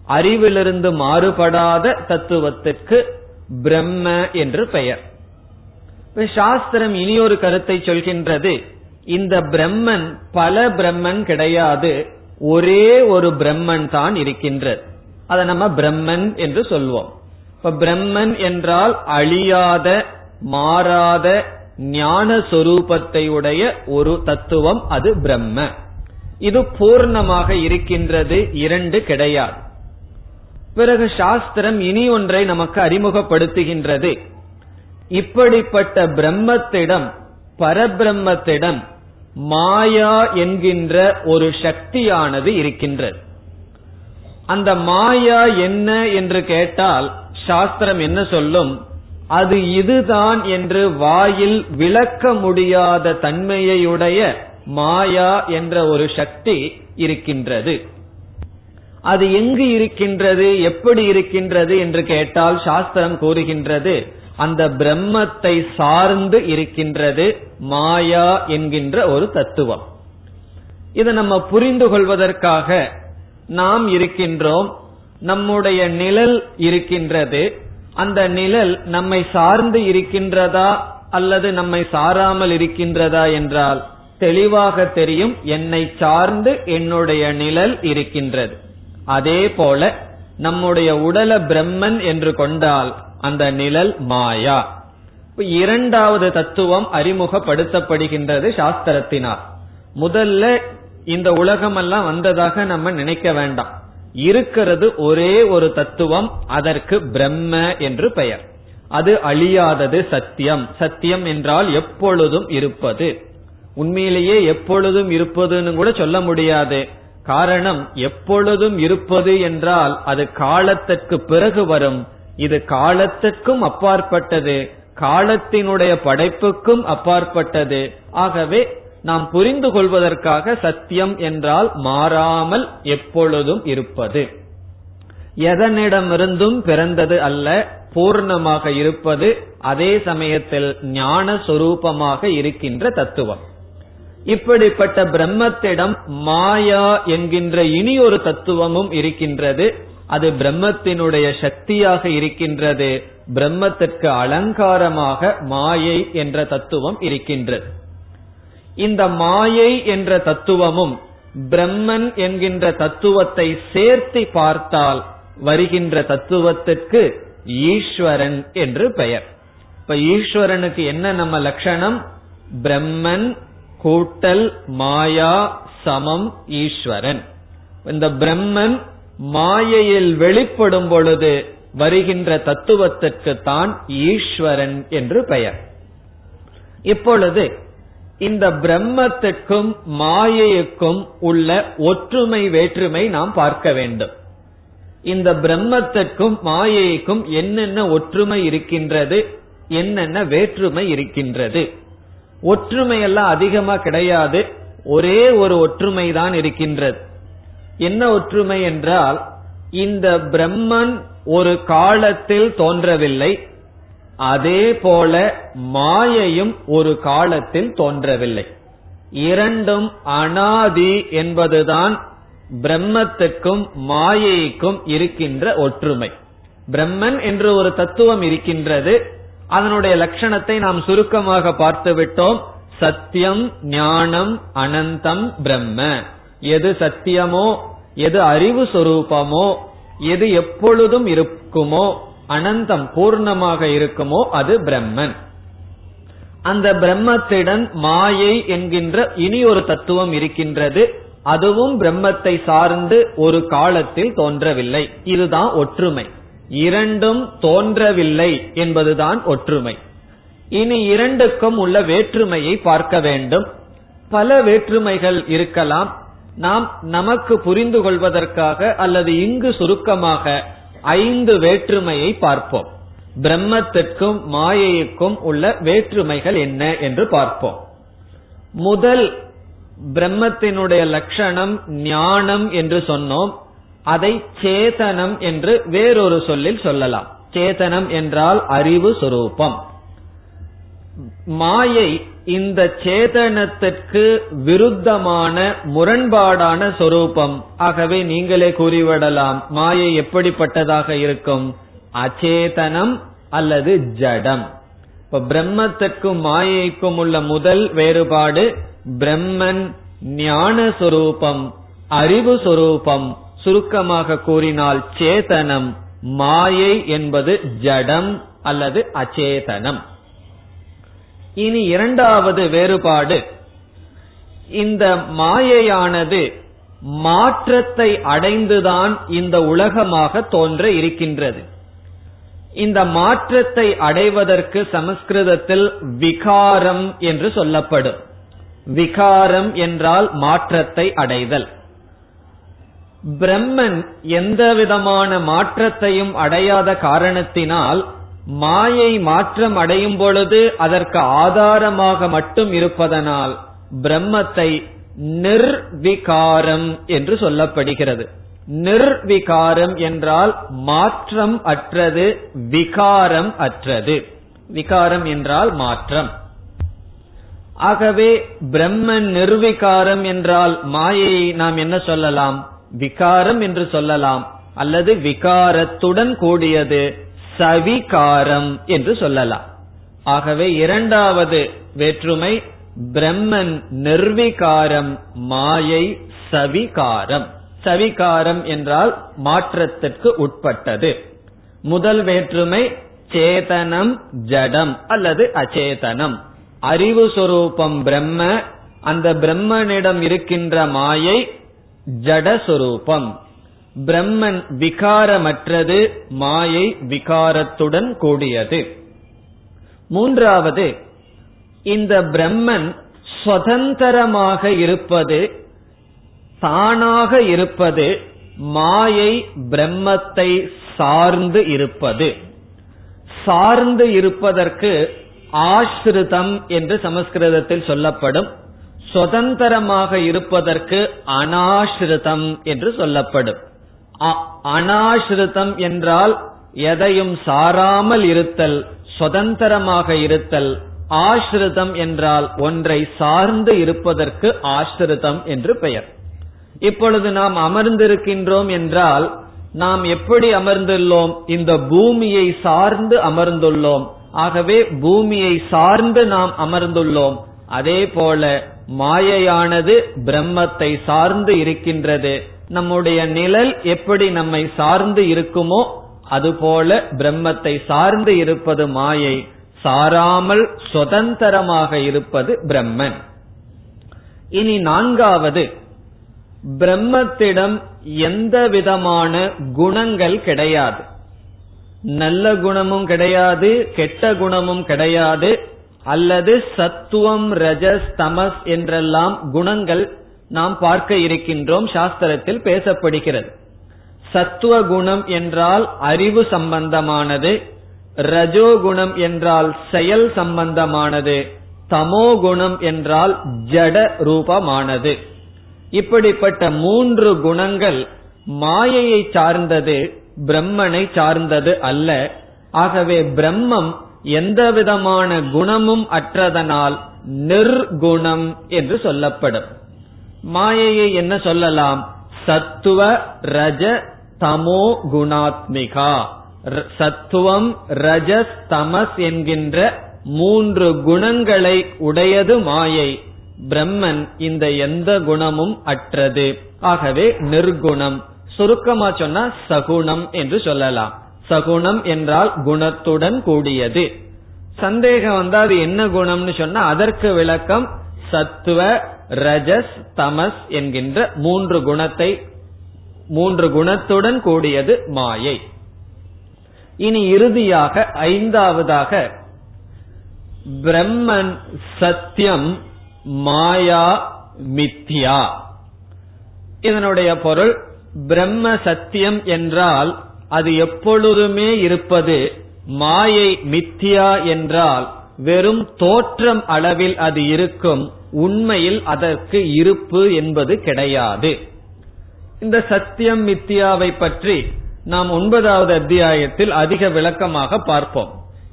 அறிவிலிருந்து மாறுபடாத தத்துவத்திற்கு பிரம்ம என்று பெயர். சாஸ்திரம் இனி ஒரு கருத்தை சொல்கின்றது. இந்த பிரம்மன் பல பிரம்மன் கிடையாது. ஒரே ஒரு பிரம்மன் தான் இருக்கின்றது. அதை நம்ம பிரம்மன் என்று சொல்வோம். இப்ப பிரம்மன் என்றால் அழியாத மாறாத ஞான சொரூபத்தை உடைய ஒரு தத்துவம் அது பிரம்ம. இது பூர்ணமாக இருக்கின்றது இரண்டு கிடையாது. பிறகு சாஸ்திரம் இனி ஒன்றை நமக்கு அறிமுகப்படுத்துகின்றது. இப்படிப்பட்ட பிரம்மத்திடம் பரபிரம்மத்திடம் மாயா என்கின்ற ஒரு சக்தியானது இருக்கின்றது. அந்த மாயா என்ன என்று கேட்டால் சாஸ்திரம் என்ன சொல்லும்? அது இதுதான் என்று வாயில் விளக்க முடியாத தன்மையுடைய மாயா என்ற ஒரு சக்தி இருக்கின்றது. அது எங்கு இருக்கின்றது எப்படி இருக்கின்றது என்று கேட்டால் சாஸ்திரம் கூறுகின்றது அந்த பிரம்மத்தை சார்ந்து இருக்கின்றது மாயா என்கின்ற ஒரு தத்துவம். இதை நம்ம புரிந்து கொள்வதற்காக நாம் இருக்கின்றோம் நம்முடைய நிழல் இருக்கின்றது அந்த நிழல் நம்மை சார்ந்து இருக்கின்றதா அல்லது நம்மை சாராமல் இருக்கின்றதா என்றால் தெளிவாக தெரியும் என்னை சார்ந்து என்னுடைய நிழல் இருக்கின்றது. அதே போல நம்முடைய உடல பிரம்மன் என்று கொண்டால் அந்த நிழல் மாயா. இரண்டாவது தத்துவம் அறிமுகப்படுத்தப்படுகின்றது சாஸ்திரத்தினால். முதல்ல இந்த உலகமெல்லாம் வந்ததாக நம்ம நினைக்க வேண்டாம். இருக்கிறது ஒரே ஒரு தத்துவம் அதற்கு பிரம்ம என்று பெயர். அது அழியாதது சத்தியம். சத்தியம் என்றால் எப்பொழுதும் இருப்பது. உண்மையிலேயே எப்பொழுதும் இருப்பதுன்னு கூட சொல்ல முடியாது. காரணம் எப்பொழுதும் இருப்பது என்றால் அது காலத்திற்கு பிறகு வரும். இது காலத்திற்கும் அப்பாற்பட்டது. காலத்தினுடைய படைப்புக்கும் அப்பாற்பட்டது. ஆகவே நாம் புரிந்து கொள்வதற்காக சத்தியம் என்றால் மாறாமல் எப்பொழுதும் இருப்பது. எதனிடமிருந்தும் பிறந்தது அல்ல பூர்ணமாக இருப்பது அதே சமயத்தில் ஞான சொரூபமாக இருக்கின்ற தத்துவம். இப்படிப்பட்ட பிரம்மத்திடம் மாயா என்கின்ற இனி ஒரு தத்துவமும் இருக்கின்றது. அது பிரம்மத்தினுடைய சக்தியாக இருக்கின்றது. பிரம்மத்திற்கு அலங்காரமாக மாயை என்ற தத்துவம் இருக்கின்றது. இந்த மாயை என்ற தத்துவமும் பிரம்மன் என்கின்ற தத்துவத்தை சேர்த்து பார்த்தால் வருகின்ற தத்துவத்திற்கு ஈஸ்வரன் என்று பெயர். இப்ப ஈஸ்வரனுக்கு என்ன நம்ம லட்சணம்? பிரம்மன் கூட்டல் மாயா சமம் ஈஸ்வரன். இந்த பிரம்மன் மாயையில் வெளிப்படும் பொழுது வருகின்ற தத்துவத்திற்கு தான் ஈஸ்வரன் என்று பெயர். இப்பொழுது இந்த பிரம்மத்துக்கும் மாயைக்கும் உள்ள ஒற்றுமை வேற்றுமை நாம் பார்க்க வேண்டும். இந்த பிரம்மத்திற்கும் மாயைக்கும் என்னென்ன ஒற்றுமை இருக்கின்றது என்னென்ன வேற்றுமை இருக்கின்றது? ஒற்றுமை எல்லாம் அதிகமா கிடையாது. ஒரே ஒரு ஒற்றுமை தான் இருக்கின்றது. என்ன ஒற்றுமை என்றால் இந்த பிரம்மன் ஒரு காலத்தில் தோன்றவில்லை. அதே போல மாயையும் ஒரு காலத்தில் தோன்றவில்லை. இரண்டும் அனாதி என்பதுதான் பிரம்மத்துக்கும் மாயைக்கும் இருக்கின்ற ஒற்றுமை. பிரம்மன் என்று ஒரு தத்துவம் இருக்கின்றது. அதனுடைய லட்சணத்தை நாம் சுருக்கமாக பார்த்து விட்டோம் சத்தியம் ஞானம் அனந்தம் பிரம்ம. எது சத்தியமோ எது அறிவு சொரூபமோ எது எப்பொழுதும் இருக்குமோ அனந்தம் பூர்ணமாக இருக்குமோ அது பிரம்மன். அந்த பிரம்மத்திடம் மாயை என்கின்ற இனி ஒரு தத்துவம் இருக்கின்றது. அதுவும் பிரம்மத்தை சார்ந்து ஒரு காலத்தில் தோன்றவில்லை. இதுதான் ஒற்றுமை. இரண்டும் தோன்றவில்லை என்பதுதான் ஒற்றுமை. இனி இரண்டுக்கும் உள்ள வேற்றுமையை பார்க்க வேண்டும். பல வேற்றுமைகள் இருக்கலாம். நாம் நமக்கு புரிந்து கொள்வதற்காக அல்லது இங்கு சுருக்கமாக ஐந்து வேற்றுமையை பார்ப்போம். பிரம்மத்திற்கும் மாயைக்கும் உள்ள வேற்றுமைகள் என்ன என்று பார்ப்போம். முதல் பிரம்மத்தினுடைய லட்சணம் ஞானம் என்று சொன்னோம். அதை சேதனம் என்று வேறொரு சொல்லில் சொல்லலாம். சேதனம் என்றால் அறிவு சுரூபம். மாயை இந்த சேதனத்திற்கு விருத்தமான முரண்பாடான சொரூபம். ஆகவே நீங்களே கூறிவிடலாம் மாயை எப்படிப்பட்டதாக இருக்கும்? அச்சேதனம் அல்லது ஜடம். இப்ப பிரம்மத்திற்கும் மாயைக்கும் உள்ள முதல் வேறுபாடு பிரம்மன் ஞான சொரூபம் அறிவு சொரூபம். சுருக்கமாக கூறினால் சேதனம் மாயை என்பது ஜடம் அல்லது அச்சேதனம். இனி இரண்டாவது வேறுபாடு. இந்த மாயையானது மாற்றத்தை அடைந்துதான் இந்த உலகமாக தோன்ற இருக்கின்றது. இந்த மாற்றத்தை அடைவதற்கு சமஸ்கிருதத்தில் விகாரம் என்று சொல்லப்படும். விகாரம் என்றால் மாற்றத்தை அடைதல். பிரம்மன் எந்த விதமான மாற்றத்தையும் அடையாத காரணத்தினால் மாயை மாற்றம் அடையும் பொழுது அதற்கு ஆதாரமாக மட்டும் இருப்பதனால் பிரம்மத்தை நிர்விகாரம் என்று சொல்லப்படுகிறது. நிர்விகாரம் என்றால் மாற்றம் அற்றது விகாரம் அற்றது. விகாரம் என்றால் மாற்றம். ஆகவே பிரம்மன் நிர்விகாரம் என்றால் மாயையை நாம் என்ன சொல்லலாம்? விகாரம் என்று சொல்லலாம். அல்லது விகாரத்துடன் கூடியது சவிகாரம் என்று சொல்லலாம். ஆகவே இரண்டாவது வேற்றுமை பிரம்மன் நிர்விகாரம் மாயை சவிகாரம். சவிகாரம் என்றால் மாற்றத்திற்கு உட்பட்டது. முதல் வேற்றுமை சேதனம் ஜடம் அல்லது அச்சேதனம். அறிவு சொரூபம் பிரம்ம அந்த பிரம்மனிடம் இருக்கின்ற மாயை ஜடஸ்வரூபம். பிரம்மன் விகாரமற்றது மாயை விகாரத்துடன் கூடியது. மூன்றாவது இந்த பிரம்மன் சுதந்திரமாக இருப்பது தானாக இருப்பது மாயை பிரம்மத்தை சார்ந்து இருப்பது. சார்ந்து இருப்பதற்கு ஆசிரிதம் என்று சமஸ்கிருதத்தில் சொல்லப்படும். சுதந்திரமாக இருப்பதற்கு அனாஸ்ருதம் என்று சொல்லப்படும். அனாஸ்ருதம் என்றால் எதையும் சாராமல் இருத்தல் சுதந்திரமாக இருத்தல். ஆஸ்ருதம் என்றால் ஒன்றை சார்ந்து இருப்பதற்கு ஆஸ்ருதம் என்று பெயர். இப்பொழுது நாம் அமர்ந்திருக்கின்றோம் என்றால் நாம் எப்படி அமர்ந்துள்ளோம்? இந்த பூமியை சார்ந்து அமர்ந்துள்ளோம். ஆகவே பூமியை சார்ந்து நாம் அமர்ந்துள்ளோம். அதே போல மாயையானது பிரம்மத்தை சார்ந்து இருக்கின்றது. நம்முடைய நிழல் எப்படி நம்மை சார்ந்து இருக்குமோ அதுபோல பிரம்மத்தை சார்ந்து இருப்பது மாயை சாராமல் சுதந்திரமாக இருப்பது பிரம்மன். இனி நான்காவது பிரம்மத்திடம் எந்த விதமான குணங்கள் கிடையாது. நல்ல குணமும் கிடையாது கெட்ட குணமும் கிடையாது அல்லது சத்துவம் ரஜஸ் தமஸ் என்றெல்லாம் குணங்கள் நாம் பார்க்க இருக்கின்றோம் சாஸ்திரத்தில் பேசப்படுகிறது. சத்துவ குணம் என்றால் அறிவு சம்பந்தமானது ரஜோ குணம் என்றால் செயல் சம்பந்தமானது தமோ குணம் என்றால் ஜட ரூபமானது. இப்படிப்பட்ட மூன்று குணங்கள் மாயையை சார்ந்தது பிரம்மனை சார்ந்தது அல்ல. ஆகவே பிரம்மம் எந்த விதமான குணமும் அற்றதனால் நிர்குணம் என்று சொல்லப்படும். மாயையை என்ன சொல்லலாம்? சத்துவ ரஜ தமோ குணாத்மிகா. சத்துவம் ரஜஸ் தமஸ் என்கின்ற மூன்று குணங்களை உடையது மாயை. பிரம்மன் இந்த எந்த குணமும் அற்றது. ஆகவே நிர்குணம். சுருக்கமா சொன்னா சகுணம் என்று சொல்லலாம். சகுணம் என்றால் குணத்துடன் கூடியது. சந்தேகம் வந்தா அது என்ன குணம்னு சொன்னா அதற்கு விளக்கம் சத்துவ ரஜஸ் தமஸ் என்கின்ற மூன்று குணத்தை மூன்று குணத்துடன் கூடியது மாயை. இனி இறுதியாக ஐந்தாவதாக பிரம்மன் சத்தியம் மாயா மித்யா. இதனுடைய பொருள் பிரம்ம சத்தியம் என்றால் அது எப்பொழுதுமே இருப்பது மாயை மித்தியா என்றால் வெறும் தோற்றம் அளவில் அது இருக்கும் உண்மையில் அதற்கு இருப்பு என்பது கிடையாது. இந்த சத்தியம் மித்தியாவை பற்றி நாம் ஒன்பதாவது அத்தியாயத்தில் அதிக விளக்கமாக பார்ப்போம்.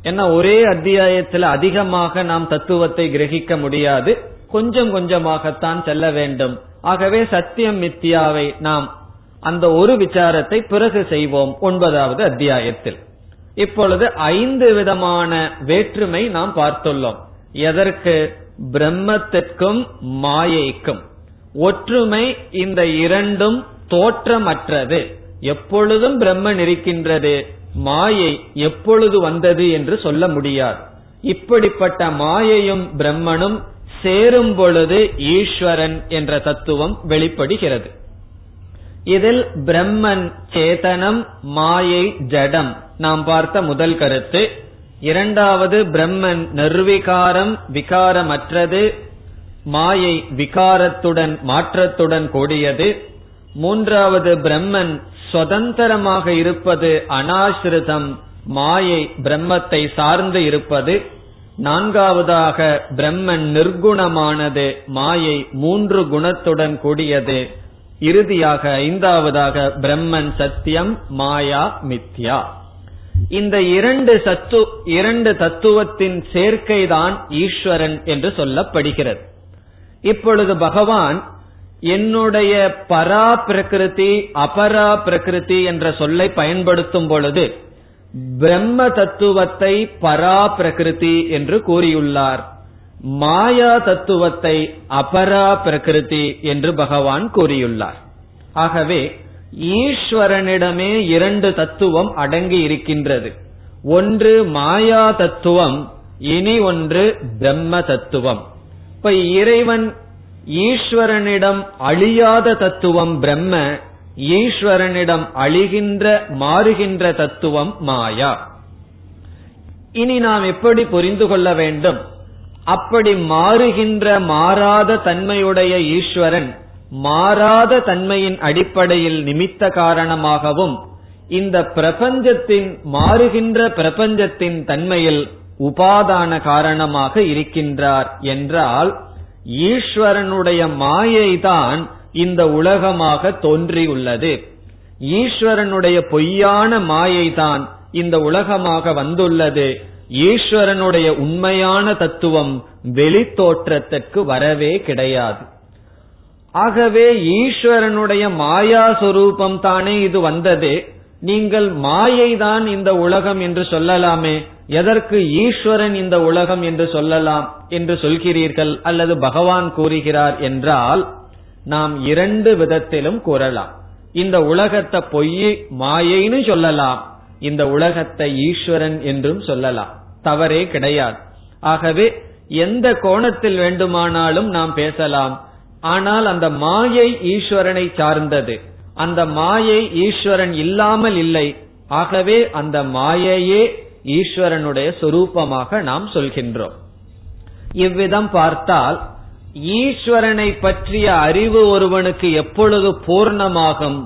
ஏன்னா ஒரே அத்தியாயத்தில் அதிகமாக நாம் தத்துவத்தை கிரகிக்க முடியாது. கொஞ்சம் கொஞ்சமாகத்தான் செல்ல வேண்டும். ஆகவே சத்தியம் மித்தியாவை நாம் அந்த ஒரு விசாரத்தை பிறகு செய்வோம் ஒன்பதாவது அத்தியாயத்தில். இப்பொழுது ஐந்து விதமான வேற்றுமை நாம் பார்த்துள்ளோம். எதற்கு? பிரம்மத்திற்கும் மாயைக்கும். ஒற்றுமை இந்த இரண்டும் தோற்றமற்றது. எப்பொழுதும் பிரம்மன் இருக்கின்றது மாயை எப்பொழுது வந்தது என்று சொல்ல முடியாது. இப்படிப்பட்ட மாயையும் பிரம்மனும் சேரும் பொழுது ஈஸ்வரன் என்ற தத்துவம் வெளிப்படுகிறது. இதில் பிரம்மன் சேதனம் மாயை ஜடம். நாம் பார்த்த முதல் கருத்து. இரண்டாவது பிரம்மன் நிர்விகாரம் விகாரமற்றது. மாயை விகாரத்துடன் மாற்றத்துடன் கூடியது. மூன்றாவது பிரம்மன் சுதந்திரமாக இருப்பது அனாசிரிதம் மாயை பிரம்மத்தை சார்ந்து இருப்பது. நான்காவதாக பிரம்மன் நிர்குணமானது மாயை மூன்று குணத்துடன் கூடியது. இறுதியாக ஐந்தாவதாக பிரம்மன் சத்தியம் மாயா மித்யா. இந்த இரண்டு சத்து இரண்டு தத்துவத்தின் சேர்க்கைதான் ஈஸ்வரன் என்று சொல்லப்படுகிறது. இப்பொழுது பகவான் என்னுடைய பரா பிரகிருதி அபரா பிரகிருதி என்ற சொல்லை பயன்படுத்தும் பொழுது பிரம்ம தத்துவத்தை பரா பிரகிருதி என்று கூறியுள்ளார். மாயா தத்துவத்தை அபரா பிரகிருதி என்று பகவான் கூறியுள்ளார். ஆகவே ஈஸ்வரனிடமே இரண்டு தத்துவம் அடங்கி இருக்கின்றது. ஒன்று மாயா தத்துவம் இனி ஒன்று பிரம்ம தத்துவம். இப்ப இறைவன் ஈஸ்வரனிடம் அழியாத தத்துவம் பிரம்ம ஈஸ்வரனிடம் அழிகின்ற மாறுகின்ற தத்துவம் மாயா. இனி நாம் எப்படி புரிந்து கொள்ள வேண்டும்? அப்படி மாறுகின்ற மாறாத தன்மையுடைய ஈஸ்வரன் மாறாத தன்மையின் அடிப்படையில் நிமித்த காரணமாகவும் இந்த பிரபஞ்சத்தின் மாறுகின்ற பிரபஞ்சத்தின் தன்மையில் உபாதான காரணமாக இருக்கின்றார் என்றால் ஈஸ்வரனுடைய மாயைதான் இந்த உலகமாக தோன்றியுள்ளது. ஈஸ்வரனுடைய பொய்யான மாயைதான் இந்த உலகமாக வந்துள்ளது. ஈஸ்வரனுடைய உண்மையான தத்துவம் வெளி தோற்றத்திற்கு வரவே கிடையாது. ஆகவே ஈஸ்வரனுடைய மாயா சொரூபம் தானே இது வந்தது. நீங்கள் மாயை தான் இந்த உலகம் என்று சொல்லலாமே. எதற்கு ஈஸ்வரன் இந்த உலகம் என்று சொல்லலாம் என்று சொல்கிறீர்கள் அல்லது பகவான் கூறுகிறார் என்றால் நாம் இரண்டு விதத்திலும் கூறலாம். இந்த உலகத்தை பொய் மாயைன்னு சொல்லலாம். இந்த உலகத்தை ஈஸ்வரன் என்றும் சொல்லலாம். தவறே கிடையாது. ஆகவே எந்த கோணத்தில் வேண்டுமானாலும் நாம் பேசலாம். ஆனால் அந்த மாயை ஈஸ்வரனை சார்ந்தது. அந்த மாயை ஈஸ்வரன் இல்லாமல் இல்லை. ஆகவே அந்த மாயையே ஈஸ்வரனுடைய சொரூபமாக நாம் சொல்கின்றோம். இவ்விதம் பார்த்தால் ஈஸ்வரனை பற்றிய அறிவு ஒருவனுக்கு எப்பொழுது பூர்ணமாகும்?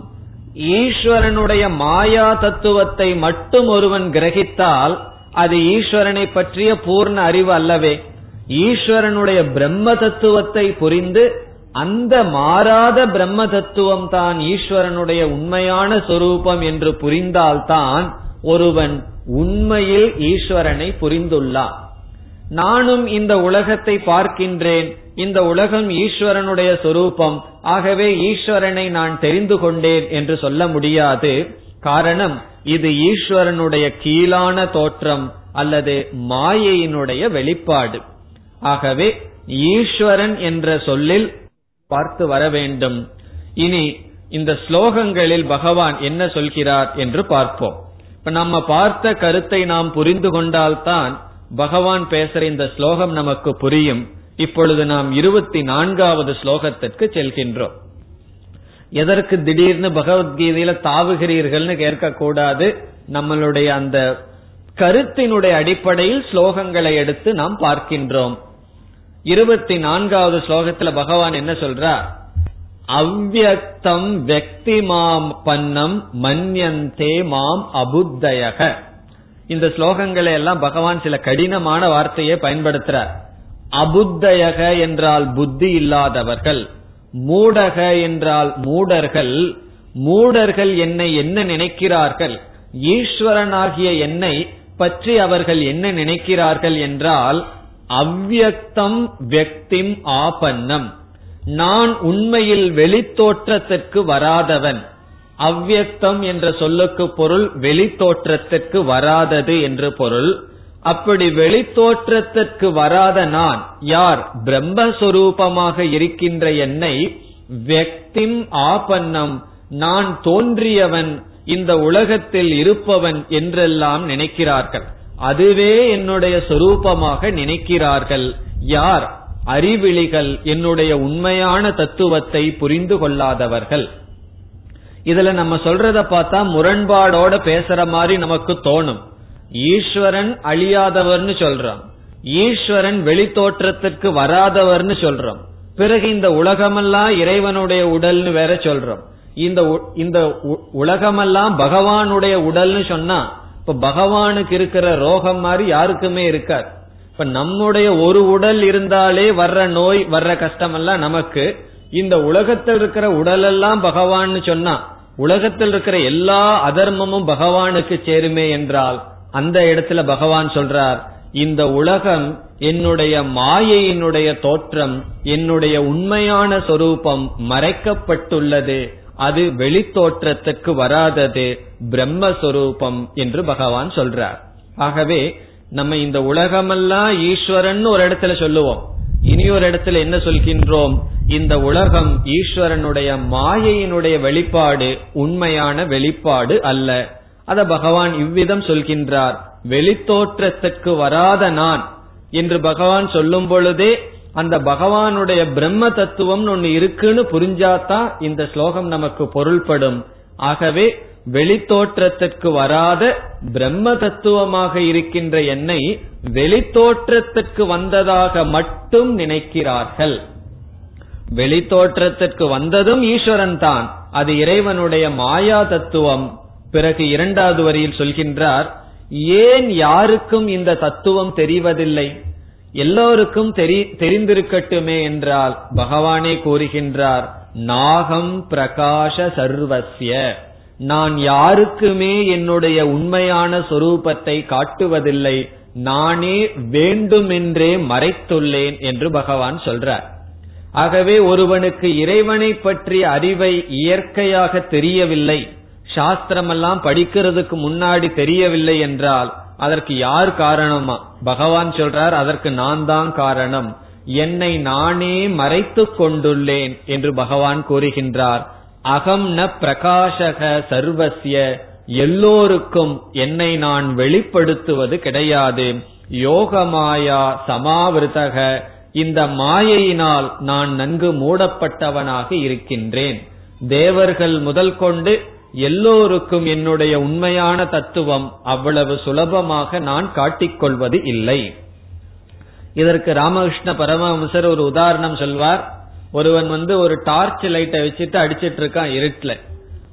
ஈஸ்வரனுடைய மாயா தத்துவத்தை மட்டும் ஒருவன் கிரகித்தால் அது ஈஸ்வரனை பற்றிய பூர்ண அறிவு அல்லவே. ஈஸ்வரனுடைய பிரம்ம தத்துவத்தை புரிந்து அந்த மாறாத பிரம்ம தத்துவம் தான் ஈஸ்வரனுடைய உண்மையான சொரூபம் என்று புரிந்தால்தான் ஒருவன் உண்மையில் ஈஸ்வரனை புரிந்துள்ளான். நானும் இந்த உலகத்தை பார்க்கின்றேன். இந்த உலகம் ஈஸ்வரனுடைய சொரூபம். ஆகவே ஈஸ்வரனை நான் தெரிந்து கொண்டேன் என்று சொல்ல முடியாது. காரணம் இது ஈஸ்வரனுடைய கீழான தோற்றம் அல்லது மாயையினுடைய வெளிப்பாடு. ஆகவே ஈஸ்வரன் என்ற சொல்லில் பார்த்து வர வேண்டும். இனி இந்த ஸ்லோகங்களில் பகவான் என்ன சொல்கிறார் என்று பார்ப்போம். இப்ப நம்ம பார்த்த கருத்தை நாம் புரிந்து கொண்டால்தான் பகவான் பேசுற இந்த ஸ்லோகம் நமக்கு புரியும். இப்பொழுது நாம் இருபத்தி நான்காவது ஸ்லோகத்திற்கு செல்கின்றோம். எதற்கு திடீர்னு பகவத்கீதையில தாவுகிறீர்கள்னு கேட்கக்கூடாது. நம்மளுடைய அந்த கருத்தினுடைய அடிப்படையில் ஸ்லோகங்களை எடுத்து நாம் பார்க்கின்றோம். இருபத்தி நான்காவது ஸ்லோகத்துல பகவான் என்ன சொல்றார்? அவ்வக்தம் வெக்தி மாம் பன்னம் மன்யந்தே மாம் அபுத்தயக. இந்த ஸ்லோகங்களை எல்லாம் பகவான் சில கடினமான வார்த்தையை பயன்படுத்துறார். அபுத்தயக என்றால் புத்தி இல்லாதவர்கள். மூடக என்றால் மூடர்கள் மூடர்கள் என்னை என்ன நினைக்கிறார்கள் ஈஸ்வரனாகிய என்னை பற்றி அவர்கள் என்ன நினைக்கிறார்கள் என்றால் அவ்வியக்தம் வெக்திம் ஆபன்னம். நான் உண்மையில் வெளித்தோற்றத்திற்கு வராதவன். அவ்வியக்தம் என்ற சொல்லுக்கு பொருள் வெளித்தோற்றத்திற்கு வராதது என்று பொருள். அப்படி வெளித்தோற்றத்திற்கு வராத நான் யார் பிரம்மஸ்வரூபமாக இருக்கின்ற என்னை வெக்திம் ஆபன்னம். நான் தோன்றியவன் இந்த உலகத்தில் இருப்பவன் என்றெல்லாம் நினைக்கிறார்கள். அதுவே என்னுடைய சொரூபமாக நினைக்கிறார்கள். யார்? அறிவிழிகள் என்னுடைய உண்மையான தத்துவத்தை புரிந்து கொள்ளாதவர்கள். இதுல நம்ம சொல்றத பார்த்தா முரண்பாடோட பேசுற மாதிரி நமக்கு தோணும். ஈஸ்வரன் அழியாதவர்னு சொல்றோம். ஈஸ்வரன் வெளித்தோற்றத்திற்கு வராதவர்னு சொல்றோம். பிறகு இந்த உலகமெல்லாம் இறைவனுடைய உடல்னு வேற சொல்றோம். இந்த இந்த உலகமெல்லாம் பகவானுடைய உடல்னு சொன்னா இப்ப பகவானுக்கு இருக்கிற ரோகம் மாதிரி யாருக்குமே இருக்காது. இப்ப நம்முடைய ஒரு உடல் இருந்தாலே வர்ற நோய் வர்ற கஷ்டம் எல்லாம் நமக்கு இந்த உலகத்தில் இருக்கிற உடல் எல்லாம் பகவான்னு சொன்னா உலகத்தில் இருக்கிற எல்லா அதர்மமும் பகவானுக்கு சேருமே என்றால் அந்த இடத்துல பகவான் சொல்றார் இந்த உலகம் என்னுடைய மாயையினுடைய தோற்றம் என்னுடைய உண்மையான சொரூபம் மறைக்கப்பட்டுள்ளது. அது வெளித்தோற்றத்துக்கு வராதது பிரம்மஸ்வரூபம் என்று பகவான் சொல்றார். ஆகவே நம்ம இந்த உலகமெல்லாம் ஈஸ்வரன் ஒரு இடத்துல சொல்லுவோம். இனி ஒரு இடத்துல என்ன சொல்கின்றோம்? இந்த உலகம் ஈஸ்வரனுடைய மாயையினுடைய வெளிப்பாடு உண்மையான வெளிப்பாடு அல்ல. அத பகவான் இவ்விதம் சொல்கின்றார். வெளித்தோற்றத்துக்கு வராத நான் என்று பகவான் சொல்லும் பொழுதே அந்த பகவானுடைய பிரம்ம தத்துவம் ஒன்னு இருக்குன்னு புரிஞ்சாதான் இந்த ஸ்லோகம் நமக்கு பொருள்படும். ஆகவே வெளித்தோற்றத்திற்கு வராத பிரம்ம தத்துவமாக இருக்கின்ற என்னை வெளித்தோற்றத்திற்கு வந்ததாக மட்டும் நினைக்கிறார்கள். வெளித்தோற்றத்திற்கு வந்ததும் ஈஸ்வரன் தான். அது இறைவனுடைய மாயா தத்துவம். பிறகு இரண்டாவது வரியில் சொல்கின்றார் ஏன் யாருக்கும் இந்த தத்துவம் தெரிவதில்லை? எல்லோருக்கும் தெரிந்திருக்கட்டுமே என்றால் பகவானே கூறுகின்றார் நாகம் பிரகாஷ சர்வசிய நான் யாருக்குமே என்னுடைய உண்மையான சொரூபத்தை காட்டுவதில்லை. நானே வேண்டுமென்றே மறைத்துள்ளேன் என்று பகவான் சொல்றார். ஆகவே ஒருவனுக்கு இறைவனை பற்றிய அறிவை இயற்கையாக தெரியவில்லை. சாஸ்திரமெல்லாம் படிக்கிறதுக்கு முன்னாடி தெரியவில்லை என்றால் அதற்கு யார் காரணமா? பகவான் சொல்றார் அதற்கு நான் தான் காரணம். என்னை நானே மறைத்துக் கொண்டுள்ளேன் என்று பகவான் கூறுகின்றார். அகம் ந பிரகாசக சர்வசிய எல்லோருக்கும் என்னை நான் வெளிப்படுத்துவது கிடையாது. யோகமாயா சமாவிருதக இந்த மாயையினால் நான் நன்கு மூடப்பட்டவனாக இருக்கின்றேன். தேவர்கள் முதல் கொண்டு எல்லோருக்கும் என்னுடைய உண்மையான தத்துவம் அவ்வளவு சுலபமாக நான் காட்டிக்கொள்வது இல்லை. இதற்கு ராமகிருஷ்ண பரமஹம்சர் ஒரு உதாரணம் சொல்வார். ஒருவன் வந்து ஒரு டார்ச் லைட்டை வச்சுட்டு அடிச்சிட்டு இருக்கான் இருட்டுல.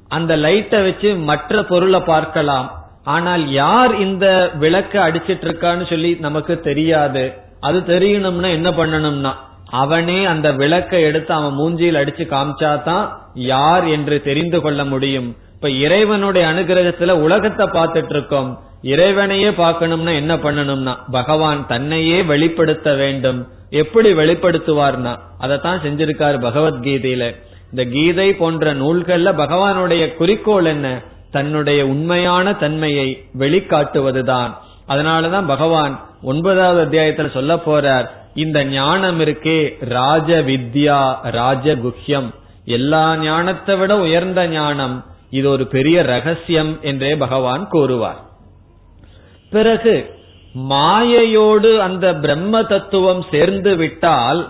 அந்த லைட்டை வச்சு மற்ற பொருளை பார்க்கலாம். ஆனால் யார் இந்த விளக்க அடிச்சிட்டு இருக்கான்னு சொல்லி நமக்கு தெரியாது. அது தெரியணும்னா என்ன பண்ணணும்னா அவனே அந்த விளக்கை எடுத்து அவன் மூஞ்சியில் அடிச்சு காமிச்சாதான் யார் என்று தெரிந்து கொள்ள முடியும். இப்ப இறைவனுடைய அனுகிரகத்துல உலகத்தை பார்த்துட்டு இருக்கோம் இறைவனையே பார்க்கணும்னா என்ன பண்ணணும்னா பகவான் தன்னையே வெளிப்படுத்த வேண்டும். எப்படி வெளிப்படுத்துவார்னா அதைத்தான் செஞ்சிருக்காரு பகவத்கீதையில. இந்த கீதை போன்ற நூல்கள்ல பகவானுடைய குறிக்கோள் என்ன? தன்னுடைய உண்மையான தன்மையை வெளிக்காட்டுவதுதான். அதனாலதான் பகவான் ஒன்பதாவது அத்தியாயத்துல சொல்ல போறார் இந்த ஞானம் இருக்கே ராஜ வித்யா ராஜகுஹ்யம். எல்லா ஞானத்தை விட உயர்ந்த ஞானம் இது ஒரு பெரிய ரகசியம் என்றே பகவான் கூறுவார். பிறகு மாயையோடு அந்த பிரம்ம தத்துவம் சேர்ந்து விட்டால்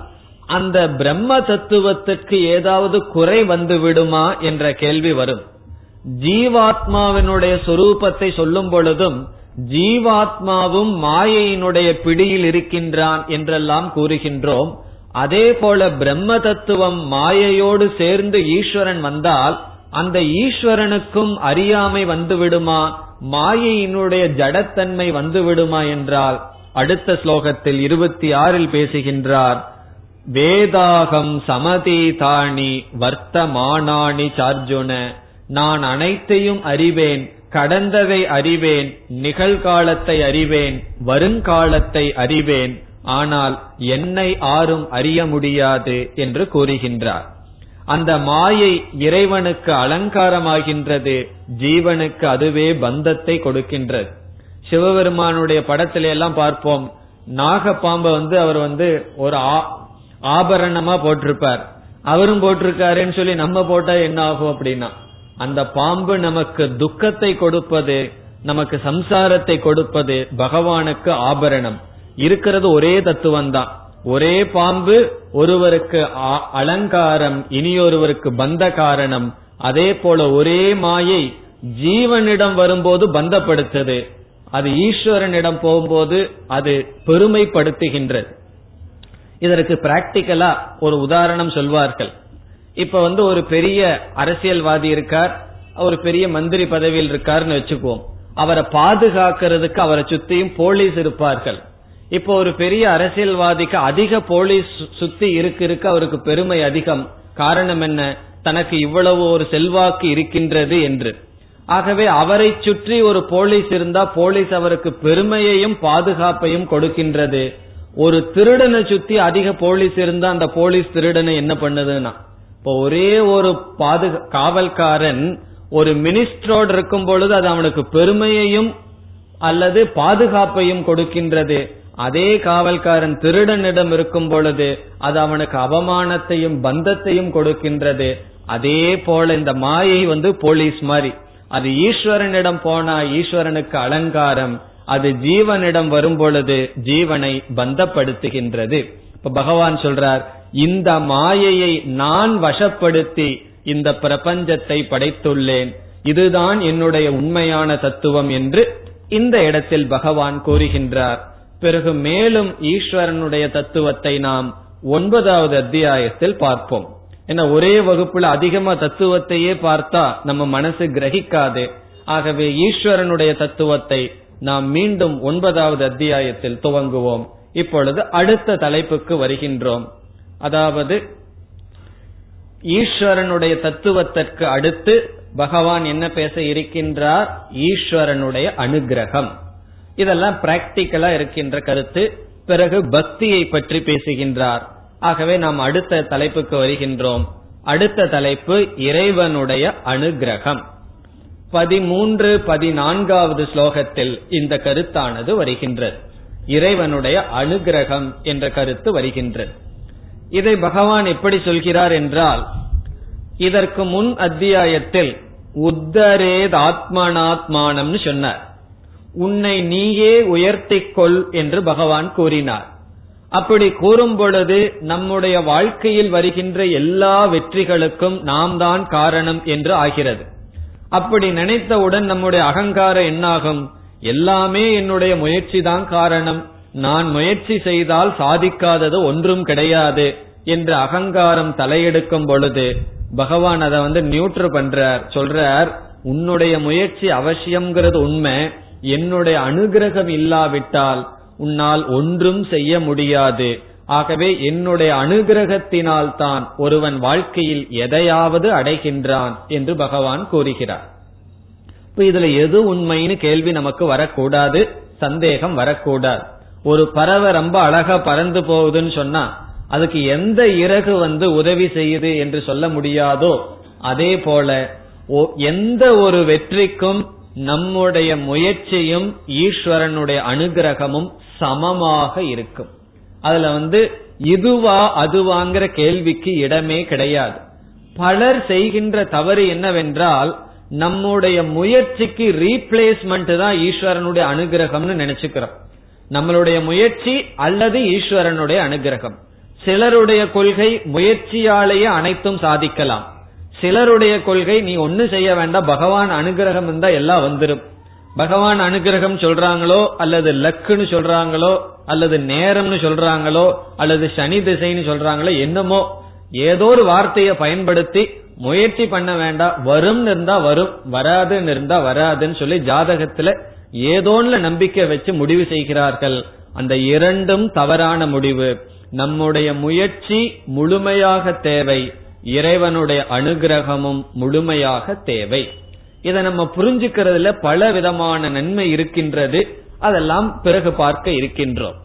அந்த பிரம்ம தத்துவத்துக்கு ஏதாவது குறை வந்து விடுமா என்ற கேள்வி வரும். ஜீவாத்மாவினுடைய சொரூபத்தை சொல்லும் பொழுதும் ஜீவாத்மாவும் மாயையினுடைய பிடியில் இருக்கின்றான் என்றெல்லாம் கூறுகின்றோம். அதே போல பிரம்ம தத்துவம் மாயையோடு சேர்ந்து ஈஸ்வரன் வந்தால் அந்த ஈஸ்வரனுக்கும் அறியாமை வந்துவிடுமா? மாயையினுடைய ஜடத்தன்மை வந்துவிடுமா என்றால் அடுத்த ஸ்லோகத்தில் இருபத்தி ஆறில் பேசுகின்றார் வேதாகம் சமதீதாணி வர்த்தமானாணி சார்ஜுன நான் அனைத்தையும் அறிவேன் கடந்ததை அறிவேன் நிகழ்காலத்தை அறிவேன் வருங்காலத்தை அறிவேன் ஆனால் என்னை ஆரும் அறிய முடியாது என்று கூறுகின்றார். அந்த மாயை இறைவனுக்கு அலங்காரமாகின்றது ஜீவனுக்கு அதுவே பந்தத்தை கொடுக்கின்றது. சிவபெருமானுடைய படத்தில எல்லாம் பார்ப்போம். நாகப்பாம்பை வந்து அவர் வந்து ஒரு ஆபரணமா போட்டிருப்பார். அவரும் போட்டிருக்காருன்னு சொல்லி நம்ம போட்டா என்ன ஆகும் அப்படின்னா அந்த பாம்பு நமக்கு துக்கத்தை கொடுப்பது நமக்கு சம்சாரத்தை கொடுப்பது பகவானுக்கு ஆபரணம். இருக்கிறது ஒரே தத்துவம் தான் ஒரே பாம்பு ஒருவருக்கு அலங்காரம் இனியொருவருக்கு பந்த காரணம். அதே போல ஒரே மாயை ஜீவனிடம் வரும்போது பந்தப்படுத்தது. அது ஈஸ்வரனிடம் போகும்போது அது பெருமைப்படுத்துகின்றது. இதற்கு பிராக்டிக்கலா ஒரு உதாரணம் சொல்வார்கள். இப்ப வந்து ஒரு பெரிய அரசியல்வாதி இருக்கார் ஒரு பெரிய மந்திரி பதவியில் இருக்காருன்னு வச்சுக்குவோம். அவரை பாதுகாக்கிறதுக்கு அவரை சுத்தியும் போலீஸ் இருப்பார்கள். இப்போ ஒரு பெரிய அரசியல்வாதிக்கு அதிக போலீஸ் சுத்தி இருக்கு இருக்கு அவருக்கு பெருமை அதிகம். காரணம் என்ன? தனக்கு இவ்வளவு ஒரு செல்வாக்கு இருக்கின்றது என்று. ஆகவே அவரை சுற்றி ஒரு போலீஸ் இருந்தா போலீஸ் அவருக்கு பெருமையையும் பாதுகாப்பையும் கொடுக்கின்றது. ஒரு திருடனை சுத்தி அதிக போலீஸ் இருந்தா அந்த போலீஸ் திருடனை என்ன பண்ணுதுன்னா இப்போ ஒரே ஒரு பாது காவல்காரன் ஒரு மினிஸ்டரோடு இருக்கும் பொழுது அது அவனுக்கு பெருமையையும் அல்லது பாதுகாப்பையும் கொடுக்கின்றது. அதே காவல்காரன் திருடனிடம் இருக்கும் பொழுது அது அவனுக்கு அவமானத்தையும் பந்தத்தையும் கொடுக்கின்றது. அதே போல இந்த மாயை வந்து போலீஸ் மாதிரி. அது ஈஸ்வரனிடம் போனா ஈஸ்வரனுக்கு அலங்காரம். அது ஜீவனிடம் வரும் பொழுது ஜீவனை பந்தப்படுத்துகின்றது. இப்ப பகவான் சொல்றார் இந்த மாயையை நான் வசப்படுத்தி இந்த பிரபஞ்சத்தை படைத்துள்ளேன். இதுதான் என்னுடைய உண்மையான தத்துவம் என்று இந்த இடத்தில் பகவான் கூறுகின்றார். பிறகு மேலும் ஈஸ்வரனுடைய தத்துவத்தை நாம் ஒன்பதாவது அத்தியாயத்தில் பார்ப்போம். ஏன்னா ஒரே வகுப்புல அதிகமா தத்துவத்தையே பார்த்தா நம்ம மனசு கிரகிக்காது. ஆகவே ஈஸ்வரனுடைய தத்துவத்தை நாம் மீண்டும் ஒன்பதாவது அத்தியாயத்தில் துவங்குவோம். இப்பொழுது அடுத்த தலைப்புக்கு வருகின்றோம். அதாவது ஈஸ்வரனுடைய தத்துவத்திற்கு அடுத்து பகவான் என்ன பேச இருக்கின்றார்? ஈஸ்வரனுடைய அனுகிரகம். இதெல்லாம் பிராக்டிக்கலா இருக்கின்ற கருத்து. பிறகு பக்தியை பற்றி பேசுகின்றார். ஆகவே நாம் அடுத்த தலைப்புக்கு வருகின்றோம். அடுத்த தலைப்பு இறைவனுடைய அனுகிரகம். பதிமூன்று பதினான்காவது ஸ்லோகத்தில் இந்த கருத்தானது வருகின்றது. இறைவனுடைய அனுகிரகம் என்ற கருத்து வருகின்றது. இதை பகவான் எப்படி சொல்கிறார் என்றால் இதற்கு முன் அத்தியாயத்தில் உத்தரேத் ஆத்மானாத்மானம்னு சொன்னார். உன்னை நீயே உயர்த்திக் கொள் என்று பகவான் கூறினார். அப்படி கூறும் பொழுது நம்முடைய வாழ்க்கையில் வருகின்ற எல்லா வெற்றிகளுக்கும் நாம் தான் காரணம் என்று ஆகிறது. அப்படி நினைத்தவுடன் நம்முடைய அகங்காரம் என்னாகும்? எல்லாமே என்னுடைய முயற்சி தான் காரணம். நான் முயற்சி செய்தால் சாதிக்காதது ஒன்றும் கிடையாது என்று அகங்காரம் தலையெடுக்கும் பொழுது பகவான் அதை வந்து நியூட்ரு பண்றார். சொல்றார் உன்னுடைய முயற்சி அவசியம்ங்கிறது உண்மை. என்னுடைய அனுகிரகம் இல்லாவிட்டால் உன்னால் ஒன்றும் செய்ய முடியாது. ஆகவே என்னுடைய அனுகிரகத்தினால் தான் ஒருவன் வாழ்க்கையில் எதையாவது அடைகின்றான் என்று பகவான் கூறுகிறார். இப்ப இதுல எது உண்மைன்னு கேள்வி நமக்கு வரக்கூடாது சந்தேகம் வரக்கூடாது. ஒரு பறவை ரொம்ப அழகா பறந்து போகுதுன்னு சொன்னா அதுக்கு எந்த இறகு வந்து உதவி செய்யுது என்று சொல்ல முடியாதோ அதே போல எந்த ஒரு வெற்றிக்கும் நம்முடைய முயற்சியும் ஈஸ்வரனுடைய அனுகிரகமும் சமமாக இருக்கும். அதுல வந்து இதுவா அதுவாங்கிற கேள்விக்கு இடமே கிடையாது. பலர் செய்கின்ற தவறு என்னவென்றால் நம்முடைய முயற்சிக்கு ரீப்ளேஸ்மெண்ட் தான் ஈஸ்வரனுடைய அனுகிரகம்னு நினைச்சுக்கிறோம். நம்மளுடைய முயற்சி அல்லது ஈஸ்வரனுடைய அனுகிரகம். சிலருடைய கொள்கை முயற்சியாலேயே அனைத்தும் சாதிக்கலாம். சிலருடைய கொள்கை நீ ஒன்னு செய்ய வேண்டாம் பகவான் அனுகிரகம் இருந்தா எல்லாம் வந்துடும் பகவான் அனுகிரகம் சொல்றாங்களோ அல்லது லக்குன்னு சொல்றாங்களோ அல்லது நேரம்னு சொல்றாங்களோ அல்லது சனி திசைன்னு சொல்றாங்களோ என்னமோ ஏதோ ஒரு வார்த்தையை பயன்படுத்தி முயற்சி பண்ண வேண்டாம் வரும்னு இருந்தா வரும் வராதுன்னு இருந்தா வராதுன்னு சொல்லி ஜாதகத்துல ஏதோன்ல நம்பிக்கை வச்சு முடிவு செய்கிறார்கள். அந்த இரண்டும் தவறான முடிவு. நம்முடைய முயற்சி முழுமையாக தேவை. இறைவனுடைய அனுகிரகமும் முழுமையாக தேவை. இதை நம்ம புரிஞ்சுக்கிறதுல பல விதமான நன்மை இருக்கின்றது. அதெல்லாம் பிறகு பார்க்க இருக்கின்றோம்.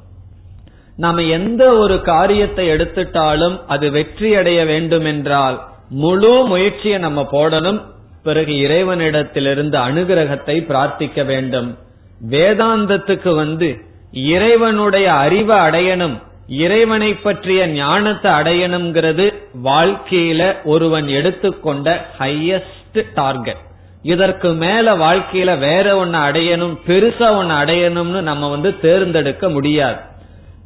நாம எந்த ஒரு காரியத்தை எடுத்துட்டாலும் அது வெற்றி அடைய வேண்டும் என்றால் முழு முயற்சியை நம்ம போடணும். பிறகு இறைவனிடத்திலிருந்து அனுகிரகத்தை பிரார்த்திக்க வேண்டும். வேதாந்தத்துக்கு வந்து இறைவனுடைய அறிவை அடையணும். இறைவனை பற்றிய ஞானத்தை அடையணுங்கிறது வாழ்க்கையில ஒருவன் எடுத்துக்கொண்ட ஹையஸ்ட் டார்கெட் இதற்கு மேல வாழ்க்கையில வேற ஒன்னு அடையணும் பெருசா ஒன்னு அடையணும்னு நம்ம வந்து தேர்ந்தெடுக்க முடியாது.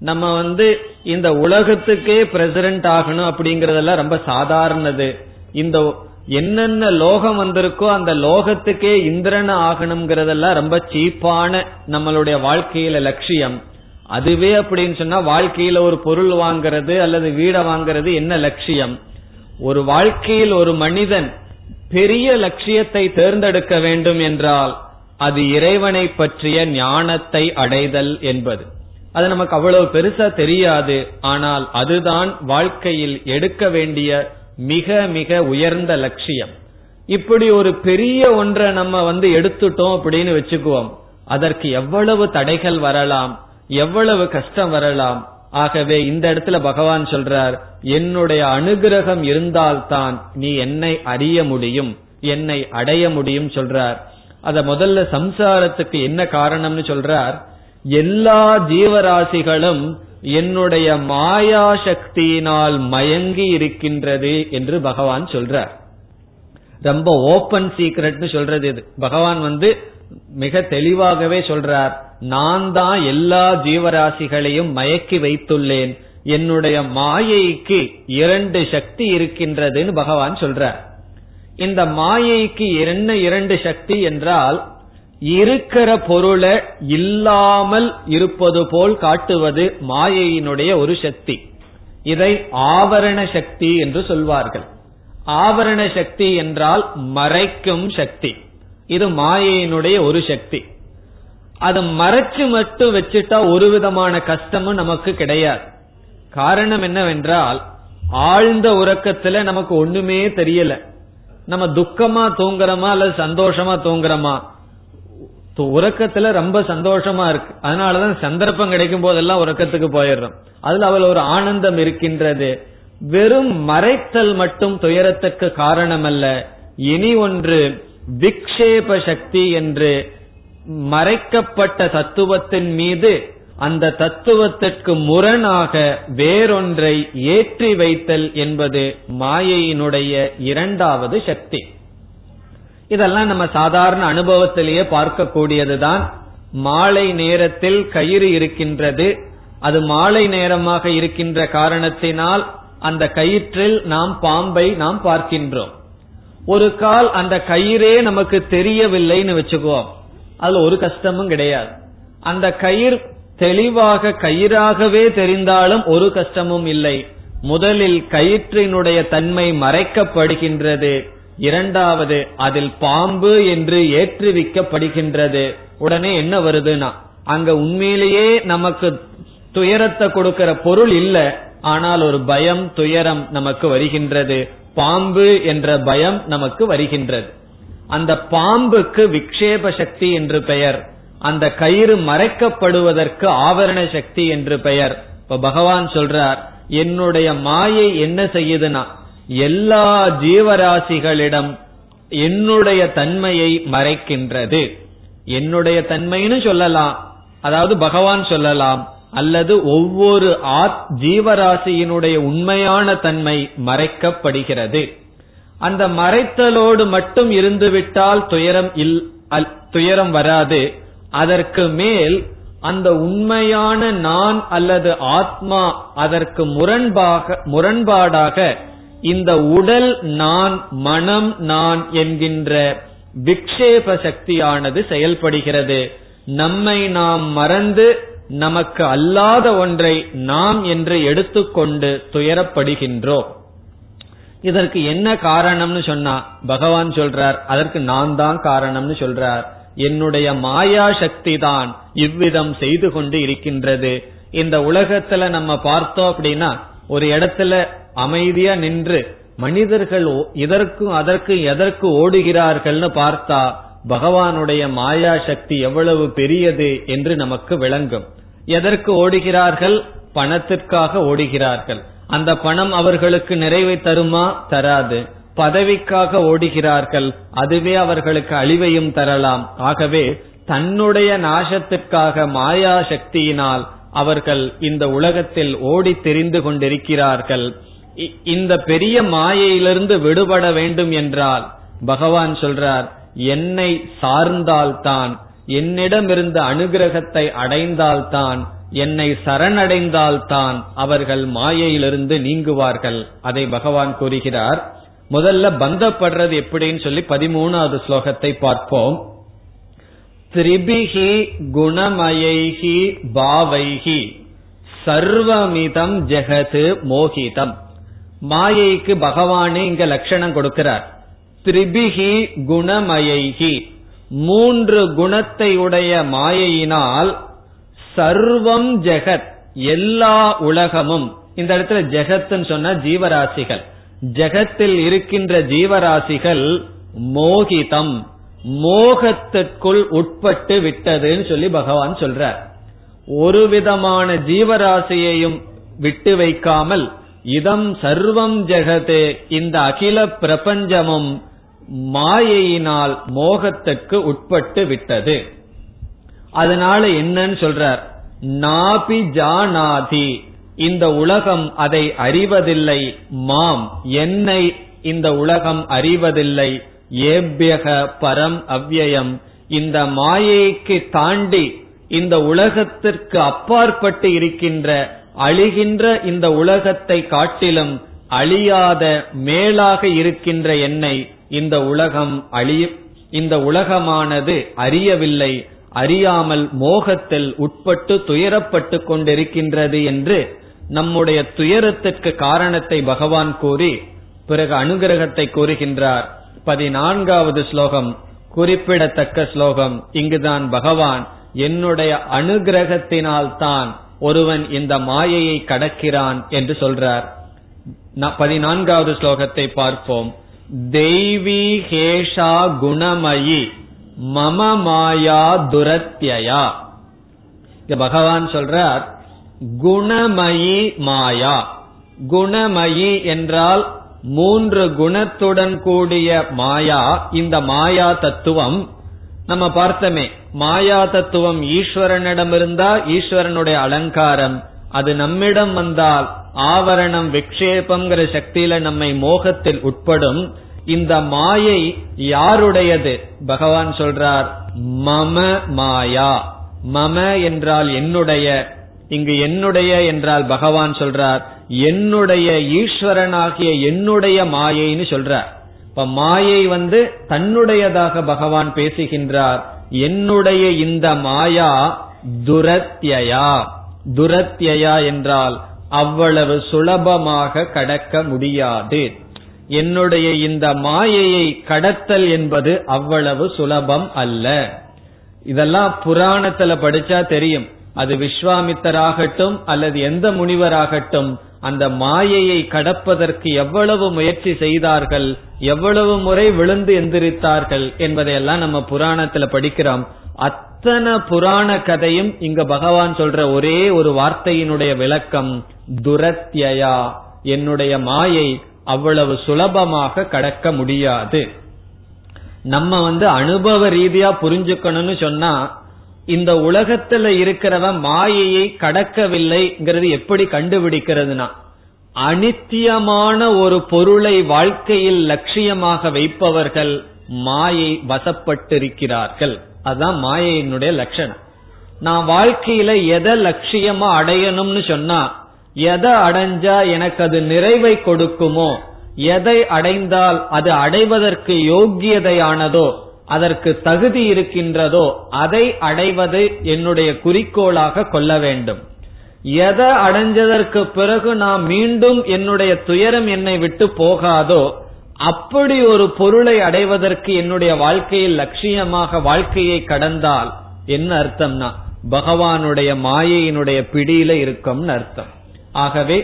நம்ம வந்து இந்த உலகத்துக்கே பிரசிடென்ட் ஆகணும் அப்படிங்கறதெல்லாம் ரொம்ப சாதாரணது. இந்த என்னென்ன லோகம் வந்திருக்கோ அந்த லோகத்துக்கே இந்திரன் ஆகணுங்கிறதெல்லாம் ரொம்ப சீப்பான நம்மளுடைய வாழ்க்கையில லட்சியம். அதுவே அப்படின்னு சொன்னா வாழ்க்கையில ஒரு பொருள் வாங்கிறது அல்லது வீடை வாங்கிறது என்ன லட்சியம்? ஒரு வாழ்க்கையில் ஒரு மனிதன் பெரிய லட்சியத்தை தேர்ந்தெடுக்க வேண்டும் என்றால் அது இறைவனை பற்றிய ஞானத்தை அடைதல் என்பது. அது நமக்கு அவ்வளவு பெருசா தெரியாது ஆனால் அதுதான் வாழ்க்கையில் எடுக்க வேண்டிய மிக மிக உயர்ந்த லட்சியம். இப்படி ஒரு பெரிய ஒன்றை நம்ம வந்து எடுத்துட்டோம் அப்படின்னு வச்சுக்குவோம். அதற்கு எவ்வளவு தடைகள் வரலாம்? எவ்வளவு கஷ்டம் வரலாம்? ஆகவே இந்த இடத்துல பகவான் சொல்றார் என்னுடைய அனுகிரகம் இருந்தால்தான் நீ என்னை அறிய முடியும் என்னை அடைய முடியும் சொல்றார். அத முதல்ல சம்சாரத்துக்கு என்ன காரணம்னு சொல்றார்? எல்லா ஜீவராசிகளும் என்னுடைய மாயா சக்தியினால் மயங்கி இருக்கின்றது என்று பகவான் சொல்றார். ரொம்ப ஓபன் சீக்ரெட்னு சொல்றது இது. பகவான் வந்து மிக தெளிவாகவே சொல்றார் நான் தான் எல்லா ஜீவராசிகளையும் மயக்கி வைத்துள்ளேன். என்னுடைய மாயைக்கு இரண்டு சக்தி இருக்கின்றதுன்னு பகவான் சொல்றார். இந்த மாயைக்கு என்ன இரண்டு சக்தி என்றால் இருக்கிற பொருளை இல்லாமல் இருப்பது போல் காட்டுவது மாயையினுடைய ஒரு சக்தி. இதை ஆவரண சக்தி என்று சொல்வார்கள். ஆவரண சக்தி என்றால் மறைக்கும் சக்தி. இது மாயையினுடைய ஒரு சக்தி. அதை மறைச்சு மட்டும் வச்சுட்டா ஒரு விதமான கஷ்டமும் நமக்கு கிடையாது. காரணம் என்னவென்றால் ஆழ்ந்த உறக்கத்துல நமக்கு ஒண்ணுமே தெரியல. நம்ம துக்கமா தூங்குறோமா அல்லது சந்தோஷமா தூங்குறோமா? உறக்கத்துல ரொம்ப சந்தோஷமா இருக்கு. அதனாலதான் சந்தர்ப்பம் கிடைக்கும் போதெல்லாம் உறக்கத்துக்கு போயிடுறோம். அதுல அவள் ஒரு ஆனந்தம் இருக்கின்றது. வெறும் மறைத்தல் மட்டும் துயரத்துக்கு காரணம் அல்ல இனி ஒன்று விக்ஷேப சக்தி என்று மறைக்கப்பட்ட தத்துவத்தின் மீது அந்த தத்துவத்திற்கு முரணாக வேறொன்றை ஏற்றி வைத்தல் என்பது மாயையினுடைய இரண்டாவது சக்தி. இதெல்லாம் நம்ம சாதாரண அனுபவத்திலேயே பார்க்கக்கூடியதுதான். மாலை நேரத்தில் கயிறு இருக்கின்றது. அது மாலை நேரமாக இருக்கின்ற காரணத்தினால் அந்த கயிற்றில் நாம் பாம்பை நாம் பார்க்கின்றோம். ஒரு கால் அந்த கயிறே நமக்கு தெரியவில்லைன்னு வச்சுக்குவோம் அதுல ஒரு கஷ்டமும் கிடையாது. அந்த கயிறு தெளிவாக கயிறாகவே தெரிந்தாலும் ஒரு கஷ்டமும் இல்லை. முதலில் கயிற்றினுடைய தன்மை மறைக்கப்படுகின்றது. இரண்டாவது அதில் பாம்பு என்று ஏற்றுவிக்கப்படுகின்றது. உடனே என்ன வருதுன்னா அங்க உண்மையிலேயே நமக்கு துயரத்தை கொடுக்கிற பொருள் இல்ல. ஆனால் ஒரு பயம் துயரம் நமக்கு வருகின்றது. பாம்பு என்ற பயம் நமக்கு வருகின்றது. அந்த பாம்புக்கு விக்ஷேப சக்தி என்று பெயர். அந்த கயிறு மறைக்கப்படுவதற்கு ஆவரண சக்தி என்று பெயர். இப்ப பகவான் சொல்றார் என்னுடைய மாயை என்ன செய்யுதுன்னா எல்லா ஜீவராசிகளிடம் என்னுடைய தன்மையை மறைக்கின்றது. என்னுடைய தன்மைன்னு சொல்லலாம். அதாவது பகவான் சொல்லலாம். அல்லது ஒவ்வொரு ஆத் ஜீவராசியினுடைய உண்மையான தன்மை மறைக்கப்படுகிறது. அந்த மறைத்தலோடு மட்டும் இருந்துவிட்டால் துயரம் இல் துயரம் வராது. அதற்கு மேல் அந்த உண்மையான நான் அல்லது ஆத்மா அதற்கு முரண்பாக முரண்பாடாக இந்த உடல் நான் மனம் நான் என்கின்ற விக்ஷேப சக்தியானது செயல்படுகிறது. நம்மை நாம் மறந்து நமக்கு அல்லாத ஒன்றை நாம் என்று எடுத்துக்கொண்டு துயரப்படுகின்றோம் இதற்கு என்ன காரணம்னு சொன்னா பகவான் சொல்றார் அதற்கு நான் தான் காரணம்னு சொல்றார். என்னுடைய மாயா சக்தி தான் இவ்விதம் செய்து கொண்டு இருக்கின்றது. இந்த உலகத்துல நம்ம பார்த்தோம் அப்படின்னா ஒரு இடத்துல அமைதியா நின்று மனிதர்கள் இதற்கும் அதற்கு எதற்கு ஓடுகிறார்கள்னு பார்த்தா பகவானுடைய மாயா சக்தி எவ்வளவு பெரியது என்று நமக்கு விளங்கும். எதற்கு ஓடுகிறார்கள்? பணத்திற்காக ஓடுகிறார்கள். அந்த பணம் அவர்களுக்கு நிறைவை தருமா? தராது. பதவிக்காக ஓடுகிறார்கள். அதுவே அவர்களுக்கு அழிவையும் தரலாம். ஆகவே தன்னுடைய நாசத்திற்காக மாயா சக்தியினால் அவர்கள் இந்த உலகத்தில் ஓடி தெரிந்து கொண்டிருக்கிறார்கள். இந்த பெரிய மாயையிலிருந்து விடுபட வேண்டும் என்றால் பகவான் சொல்றார் என்னை சார்ந்தால்தான் என்னிடமிருந்து அனுகிரகத்தை அடைந்தால்தான் என்னை சரணடைந்தால்தான் அவர்கள் மாயையிலிருந்து நீங்குவார்கள். அதை பகவான் கூறுகிறார். முதல்ல பந்தப்படுறது எப்படின்னு சொல்லி பதிமூணாவது ஸ்லோகத்தை பார்ப்போம். திரிபிகி குணமயைகி பாவைகி சர்வமிதம் ஜெகது மோகிதம். மாயைக்கு பகவானே இங்க லட்சணம் கொடுக்கிறார். திரிபிகி குணமயைகி. மூன்று குணத்தை உடைய மாயையினால் சர்வம் ஜெகத் எல்லா உலகமும். இந்த இடத்துல ஜெகத்ன்னு சொன்ன ஜீவராசிகள். ஜெகத்தில் இருக்கின்ற ஜீவராசிகள் மோகிதம் மோகத்திற்குள் உட்பட்டு விட்டதுன்னு சொல்லி பகவான் சொல்றார். ஒரு விதமான ஜீவராசியையும் விட்டு வைக்காமல் இதம் சர்வம் ஜெகது இந்த அகில பிரபஞ்சமும் மாயையினால் மோகத்துக்கு உட்பட்டு விட்டது. அதனால என்னன்னு சொல்றார். நாபி ஜானாதி இந்த உலகம் அதை அறிவதில்லை மாம். என்னை இந்த உலகம் அறிவதில்லை. ஏபியக பரம் அவ்யயம் இந்த மாயைக்கு தாண்டி இந்த உலகத்திற்கு அப்பாற்பட்டு இருக்கின்ற அழிகின்ற இந்த உலகத்தை காட்டிலும் அழியாத மேலாக இருக்கின்ற என்னை இந்த உலகம் அழிய இந்த உலகமானது அறியவில்லை அறியாமல் மோகத்தில் உட்பட்டு துயரப்பட்டு கொண்டிருக்கின்றது என்று நம்முடைய துயரத்திற்கு காரணத்தை பகவான் கூறி பிறகு அனுகிரகத்தை கூறுகின்றார். பதினான்காவது ஸ்லோகம் குறிப்பிடத்தக்க ஸ்லோகம். இங்குதான் பகவான் என்னுடைய அனுகிரகத்தினால் தான் ஒருவன் இந்த மாயையை கடக்கிறான் என்று சொல்றார். பதினான்காவது ஸ்லோகத்தை பார்ப்போம். தெய்வீ ஹேஷா குணமயி மம மாயா துரத்யா பகவான் சொல்றார் குணமயி மாயா. குணமயி என்றால் மூன்று குணத்துடன் கூடிய மாயா. இந்த மாயா தத்துவம் நம்ம பார்த்தோமே. மாயா தத்துவம் ஈஸ்வரனிடம் இருந்தால் ஈஸ்வரனுடைய அலங்காரம். அது நம்மிடம் வந்தால் ஆவரணம் விக்ஷேபம்ங்கிற சக்தியில நம்மை மோகத்தில் உட்படும் இந்த மாயை யாருடையது? பகவான் சொல்றார் மம மாயா. மம என்றால் என்னுடைய இங்கு என்னுடைய என்றால் பகவான் சொல்றார் என்னுடைய ஈஸ்வரனாகிய என்னுடைய மாயைன்னு சொல்றார். இப்ப மாயை வந்து தன்னுடையதாக பகவான் பேசுகின்றார் என்னுடைய இந்த மாயா துரத்யா துரத்யா என்றால் அவ்வளவு சுலபமாக கடக்க முடியாது. என்னுடைய இந்த மாயையை கடத்தல் என்பது அவ்வளவு சுலபம் அல்ல. இதெல்லாம் புராணத்துல படிச்சா தெரியும். அது விஸ்வாமித்தராகட்டும் அல்லது எந்த முனிவராகட்டும் அந்த மாயையை கடப்பதற்கு எவ்வளவு முயற்சி செய்தார்கள் எவ்வளவு முறை விழுந்து எந்திரித்தார்கள் என்பதையெல்லாம் நம்ம புராணத்துல படிக்கிறோம். அத்தனை புராண கதையும் இங்க பகவான் சொல்ற ஒரே ஒரு வார்த்தையினுடைய விளக்கம் துரத்யா என்னுடைய மாயை அவ்வளவு சுலபமாக கடக்க முடியாது. நம்ம வந்து அனுபவ ரீதியா புரிஞ்சுக்கணும்னு சொன்னா இந்த உலகத்துல இருக்கிறவன் மாயையை கடக்கவில்லைங்கிறது எப்படி கண்டுபிடிக்கிறதுனா அனித்தியமான ஒரு பொருளை வாழ்க்கையில் லட்சியமாக வைப்பவர்கள் மாயை வசப்பட்டிருக்கிறார்கள். அதுதான் மாயையினுடைய லட்சணம். நான் வாழ்க்கையில எதை லட்சியமா அடையணும்னு சொன்னா எதை அடைஞ்சா எனக்கு அது நிறைவை கொடுக்குமோ எதை அடைந்தால் அது அடைவதற்கு யோக்கியதையானதோ அதற்கு தகுதி இருக்கின்றதோ அதை அடைவது என்னுடைய குறிக்கோளாக கொள்ள வேண்டும். எதை அடைஞ்சதற்கு பிறகு நான் மீண்டும் என்னுடைய துயரம் என்னை விட்டு போகாதோ அப்படி ஒரு பொருளை அடைவதற்கு என்னுடைய வாழ்க்கையில் லட்சியமாக வாழ்க்கையை கடந்தால் என்ன அர்த்தம்னா பகவானுடைய மாயையினுடைய பிடியில இருக்கும்னு அர்த்தம். ஆகவே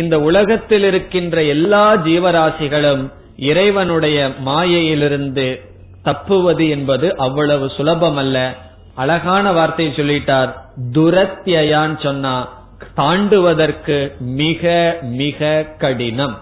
இந்த உலகத்தில் இருக்கின்ற எல்லா ஜீவராசிகளும் இறைவனுடைய மாயையிலிருந்து தப்புவது என்பது அவ்வளவு சுலபம் அல்ல அழகான வார்த்தையை சொல்லிட்டார். துரத்தியான் சொன்னா தாண்டுவதற்கு மிக மிக கடினம்.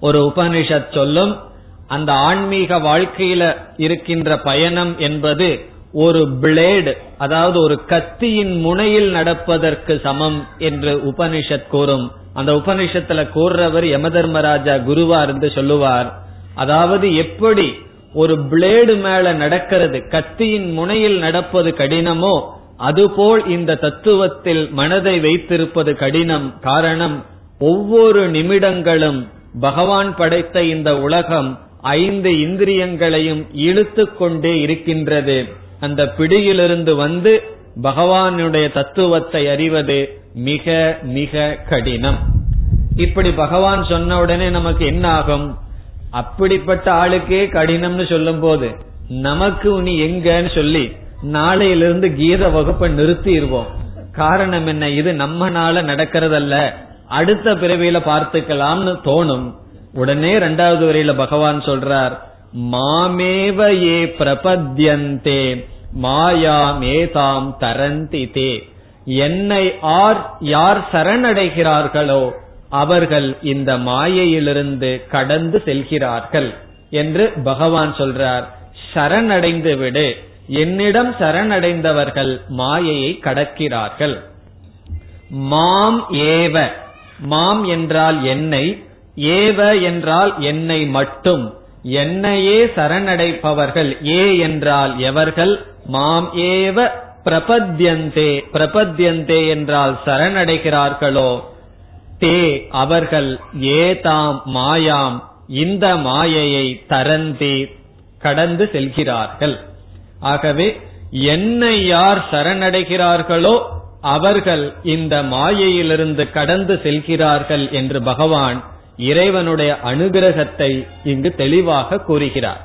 ஒரு உபனிஷத் சொல்லும் அந்த ஆன்மீக வாழ்க்கையில இருக்கின்ற பயணம் என்பது ஒரு பிளேடு அதாவது ஒரு கத்தியின் முனையில் நடப்பதற்கு சமம் என்று உபனிஷத் கூறும். அந்த உபனிஷத்துல கூறுறவர் யமதர்மராஜா குருவா இருந்து சொல்லுவார். அதாவது எப்படி ஒரு பிளேடு மேல நடக்கிறது கத்தியின் முனையில் நடப்பது கடினமோ அதுபோல் இந்த தத்துவத்தில் மனதை வைத்திருப்பது கடினம். காரணம் ஒவ்வொரு நிமிடங்களும் பகவான் படைத்த இந்த உலகம் ஐந்து இந்திரியங்களையும் இழுத்து கொண்டே இருக்கின்றது. அந்த பிடியிலிருந்து வந்து பகவானுடைய தத்துவத்தை அறிவது மிக மிக கடினம். இப்படி பகவான் சொன்ன உடனே நமக்கு என்ன ஆகும் அப்படிப்பட்ட ஆளுக்கே கடினம்னு சொல்லும் போது நமக்கு நீ எங்கன்னு சொல்லி நாளையிலிருந்து கீத வகுப்பை நிறுத்திடுவோம். காரணம் என்ன? இது நம்மனால நடக்கிறதல்ல. அடுத்த பிறவியில பார்த்துக்கலாம்னு தோணும். உடனே ரெண்டாவது வரையில பகவான் சொல்றார் மாமேவ ஏ பிரபத்யந்தே மாயாமேதாம் தரந்தி தே என்னை ஆர் யார் சரணடைகிறார்களோ அவர்கள் இந்த மாயையிலிருந்து கடந்து செல்கிறார்கள் என்று பகவான் சொல்றார். சரணடைந்து விடு. என்னிடம் சரணடைந்தவர்கள் மாயையை கடக்கிறார்கள். மாம் ஏவ. மாம் என்றால் என்னை ஏவ என்றால் என்னை மட்டும். என்னையே சரணடைப்பவர்கள் ஏ என்றால் எவர்கள்? மாம் ஏவ. பிரபத்யந்தே பிரபத்யந்தே என்றால் சரணடைகிறார்களோ? தே அவர்கள் ஏதாம் மாயாம் இந்த மாயையை தரந்தி கடந்து செல்கிறார்கள். ஆகவே என்னை யார் சரணடைகிறார்களோ அவர்கள் இந்த மாயையிலிருந்து கடந்து செல்கிறார்கள் என்று பகவான் இறைவனுடைய அனுகிரகத்தை இங்கு தெளிவாக கூறுகிறார்.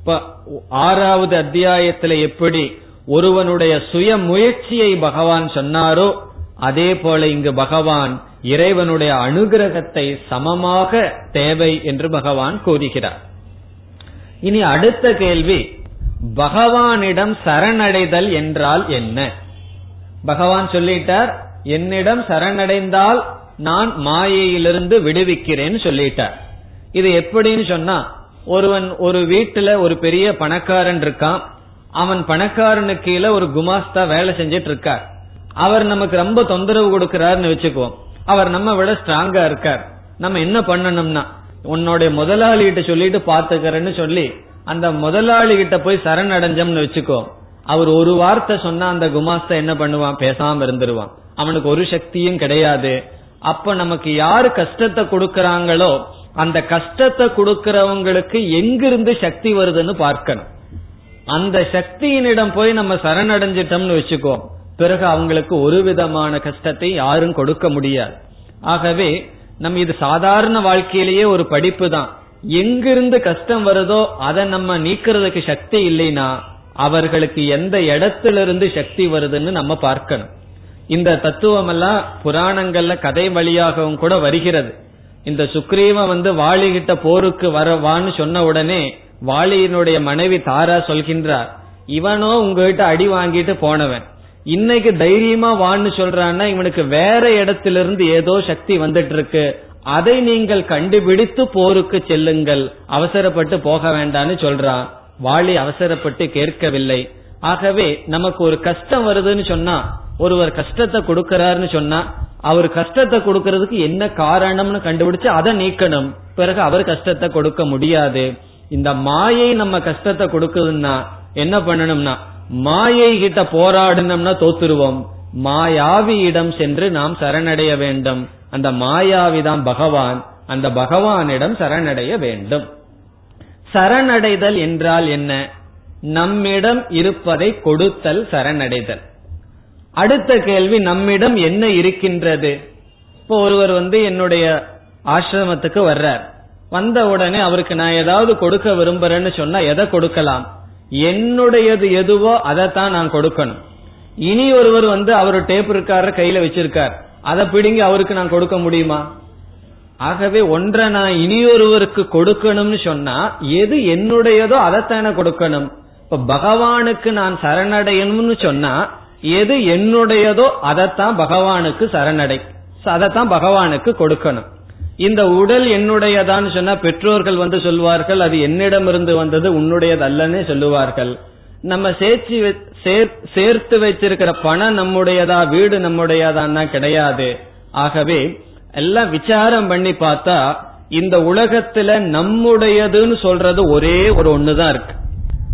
இப்ப ஆறாவது அத்தியாயத்தில் எப்படி ஒருவனுடைய சுய முயற்சியை பகவான் சொன்னாரோ அதே போல இங்கு பகவான் இறைவனுடைய அனுகிரகத்தை சமமாக தேவை என்று பகவான் கூறுகிறார். இனி அடுத்த கேள்வி பகவானிடம் சரணடைதல் என்றால் என்ன? பகவான் சொல்லிட்டார் என்னிடம் சரணடைந்தால் நான் மாயையிலிருந்து விடுவிக்கிறேன்னு சொல்லிட்டார். இது எப்படின்னு சொன்னா ஒருவன் ஒரு வீட்டுல ஒரு பெரிய பணக்காரன் இருக்கான் அவன் பணக்காரனுக்கு கீழே ஒரு குமாஸ்தா வேலை செஞ்சிட்டு இருக்கார். அவர் நமக்கு ரொம்ப தொந்தரவு கொடுக்கிறாருன்னு வச்சுக்குவோம். அவர் நம்ம விட ஸ்ட்ராங்கா இருக்கார். நம்ம என்ன பண்ணணும்னா உன்னுடைய முதலாளி கிட்ட சொல்லிட்டு பாத்துக்கிறேன்னு சொல்லி அந்த முதலாளி கிட்ட போய் சரணடைஞ்சோம்னு வச்சுக்கோ அவர் ஒரு வார்த்தை சொன்னா அந்த குமாஸ்தா என்ன பண்ணுவான்? பேசாம இருந்துருவான். அவனுக்கு ஒரு சக்தியும் கிடையாது. அப்ப நமக்கு யாரு கஷ்டத்தை கொடுக்கறாங்களோ அந்த கஷ்டத்தை கொடுக்கறவங்களுக்கு எங்கிருந்து சக்தி வருதுன்னு பார்க்கணும். அந்த சக்தியினிடம் போய் நம்ம சரணடைஞ்சிட்டோம்னு வச்சுக்கோ பிறகு அவங்களுக்கு ஒரு விதமான கஷ்டத்தை யாரும் கொடுக்க முடியாது. ஆகவே நம்ம இது சாதாரண வாழ்க்கையிலேயே ஒரு படிப்பு தான் எங்கிருந்து கஷ்டம் வருதோ அதை நம்ம நீக்கிறதுக்கு சக்தி இல்லைன்னா அவர்களுக்கு எந்த இடத்திலிருந்து சக்தி வருதுன்னு நம்ம பார்க்கணும். இந்த தத்துவம் எல்லாம் புராணங்கள்ல கதை வழியாகவும் கூட வருகிறது. இந்த சுக்ரீவ வந்து வாளிகிட்ட போருக்கு வரவான்னு சொன்ன உடனே வாளியினுடைய மனைவி தாரா சொல்கின்றார் இவனோ உங்ககிட்ட அடி வாங்கிட்டு போனவன். இன்னைக்கு தைரியமா வான்னு சொல்றான்னா இவனுக்கு வேற இடத்திலிருந்து ஏதோ சக்தி வந்துட்டு இருக்கு அதை நீங்கள் கண்டுபிடித்து போருக்கு செல்லுங்கள். அவசரப்பட்டு போக வேண்டாம்னு சொல்றான். வாளி அவசரப்பட்டு கேட்கவில்லை. ஆகவே நமக்கு ஒரு கஷ்டம் வருதுன்னு சொன்னா ஒருவர் கஷ்டத்தை கொடுக்கறாருன்னு சொன்னா அவர் கஷ்டத்தை கொடுக்கறதுக்கு என்ன காரணம்னு கண்டுபிடிச்சு அதை நீக்கணும். பிறகு அவர் கஷ்டத்தை கொடுக்க முடியாது. இந்த மாயை நம்ம கஷ்டத்தை கொடுக்குதுன்னா என்ன பண்ணணும்னா மாயை கிட்ட போராடினோம்னா தோத்துருவோம். மாயாவியிடம் சென்று நாம் சரணடைய வேண்டும். அந்த மாயாவிதான் பகவான். அந்த பகவானிடம் சரணடைய வேண்டும். சரணடைதல் என்றால் என்ன? நம்மிடம் இருப்பதை கொடுத்தல் சரணடைதல். அடுத்த கேள்வி நம்மிடம் என்ன இருக்கின்றது? இப்போ ஒருவர் வந்து என்னுடைய ஆசிரமத்துக்கு வர்றார். வந்த உடனே அவருக்கு நான் ஏதாவது கொடுக்க விரும்புறேன்னு சொன்னா எதை கொடுக்கலாம்? என்னுடையது எதுவோ அதைத்தான் நான் கொடுக்கணும். இனி ஒருவர் வந்து அவர் டேப் இருக்காரு கையில வச்சிருக்கார். அதை பிடுங்கி அவருக்கு நான் கொடுக்க முடியுமா? ஆகவே ஒன்றை நான் இனியொருவருக்கு கொடுக்கணும்னு சொன்னா எது என்னுடையதோ அதைத்தானே கொடுக்கணும். இப்ப பகவானுக்கு நான் சரணடையணும்னு சொன்னா எது என்னுடையதோ அதைத்தான் பகவானுக்கு சரணடை. அதைத்தான் பகவானுக்கு கொடுக்கணும். இந்த உடல் என்னுடையதான்னு சொன்னா பெற்றோர்கள் வந்து சொல்வார்கள் அது என்னிடமிருந்து வந்தது உன்னுடையது அல்லன்னு சொல்லுவார்கள். நம்ம சேர்த்து சேர்த்து வச்சிருக்கிற பணம் நம்முடையதா வீடு நம்முடையதான்னா கிடையாது. ஆகவே எல்லாம் விசாரம் பண்ணி பார்த்தா இந்த உலகத்துல நம்முடையதுன்னு சொல்றது ஒரே ஒரு ஒண்ணுதான் இருக்கு.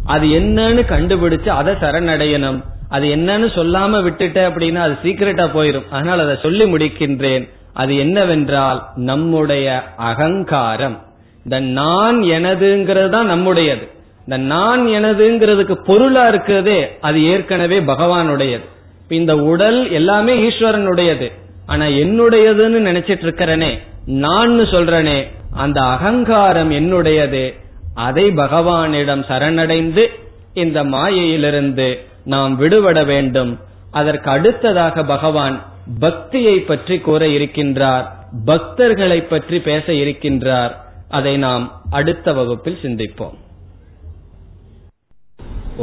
அது என்னன்னு கண்டுபிடிச்சு அதை சரணடையணும். அது என்னன்னு சொல்லாம விட்டுட்ட அப்படின்னா அது சீக்கிரட்டா போயிரும். அதனால் அதை சொல்லி முடிக்கின்றேன். அது என்னவென்றால் நம்முடைய அகங்காரம். இந்த நான் எனதுங்கிறது தான் நம்முடையது. இந்த நான் எனதுங்கிறதுக்கு பொருளா இருக்கிறதே அது ஏற்கனவே பகவானுடையது. இந்த உடல் எல்லாமே ஈஸ்வரனுடையது. ஆனா என்னுடையதுன்னு நினைச்சிட்டு இருக்கிறனே நான் சொல்றனே அந்த அகங்காரம் என்னுடையது. அதை பகவானிடம் சரணடைந்து இந்த மாயையிலிருந்து நாம் விடுபட வேண்டும். அதற்கு அடுத்ததாக பகவான் பக்தியை பற்றி கூற இருக்கின்றார். பக்தர்களை பற்றி பேச இருக்கின்றார். அதை நாம் அடுத்த வகுப்பில் சிந்திப்போம்.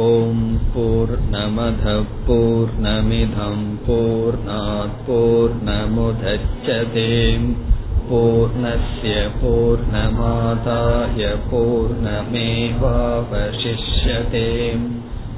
ஓம் போர் நமத போர் நமிதம் போர் போர் நமுதச்சதேம் பூர்ணய பூர்ணமாதாய பூர்ணமேவாவசிஷ்யதேம்.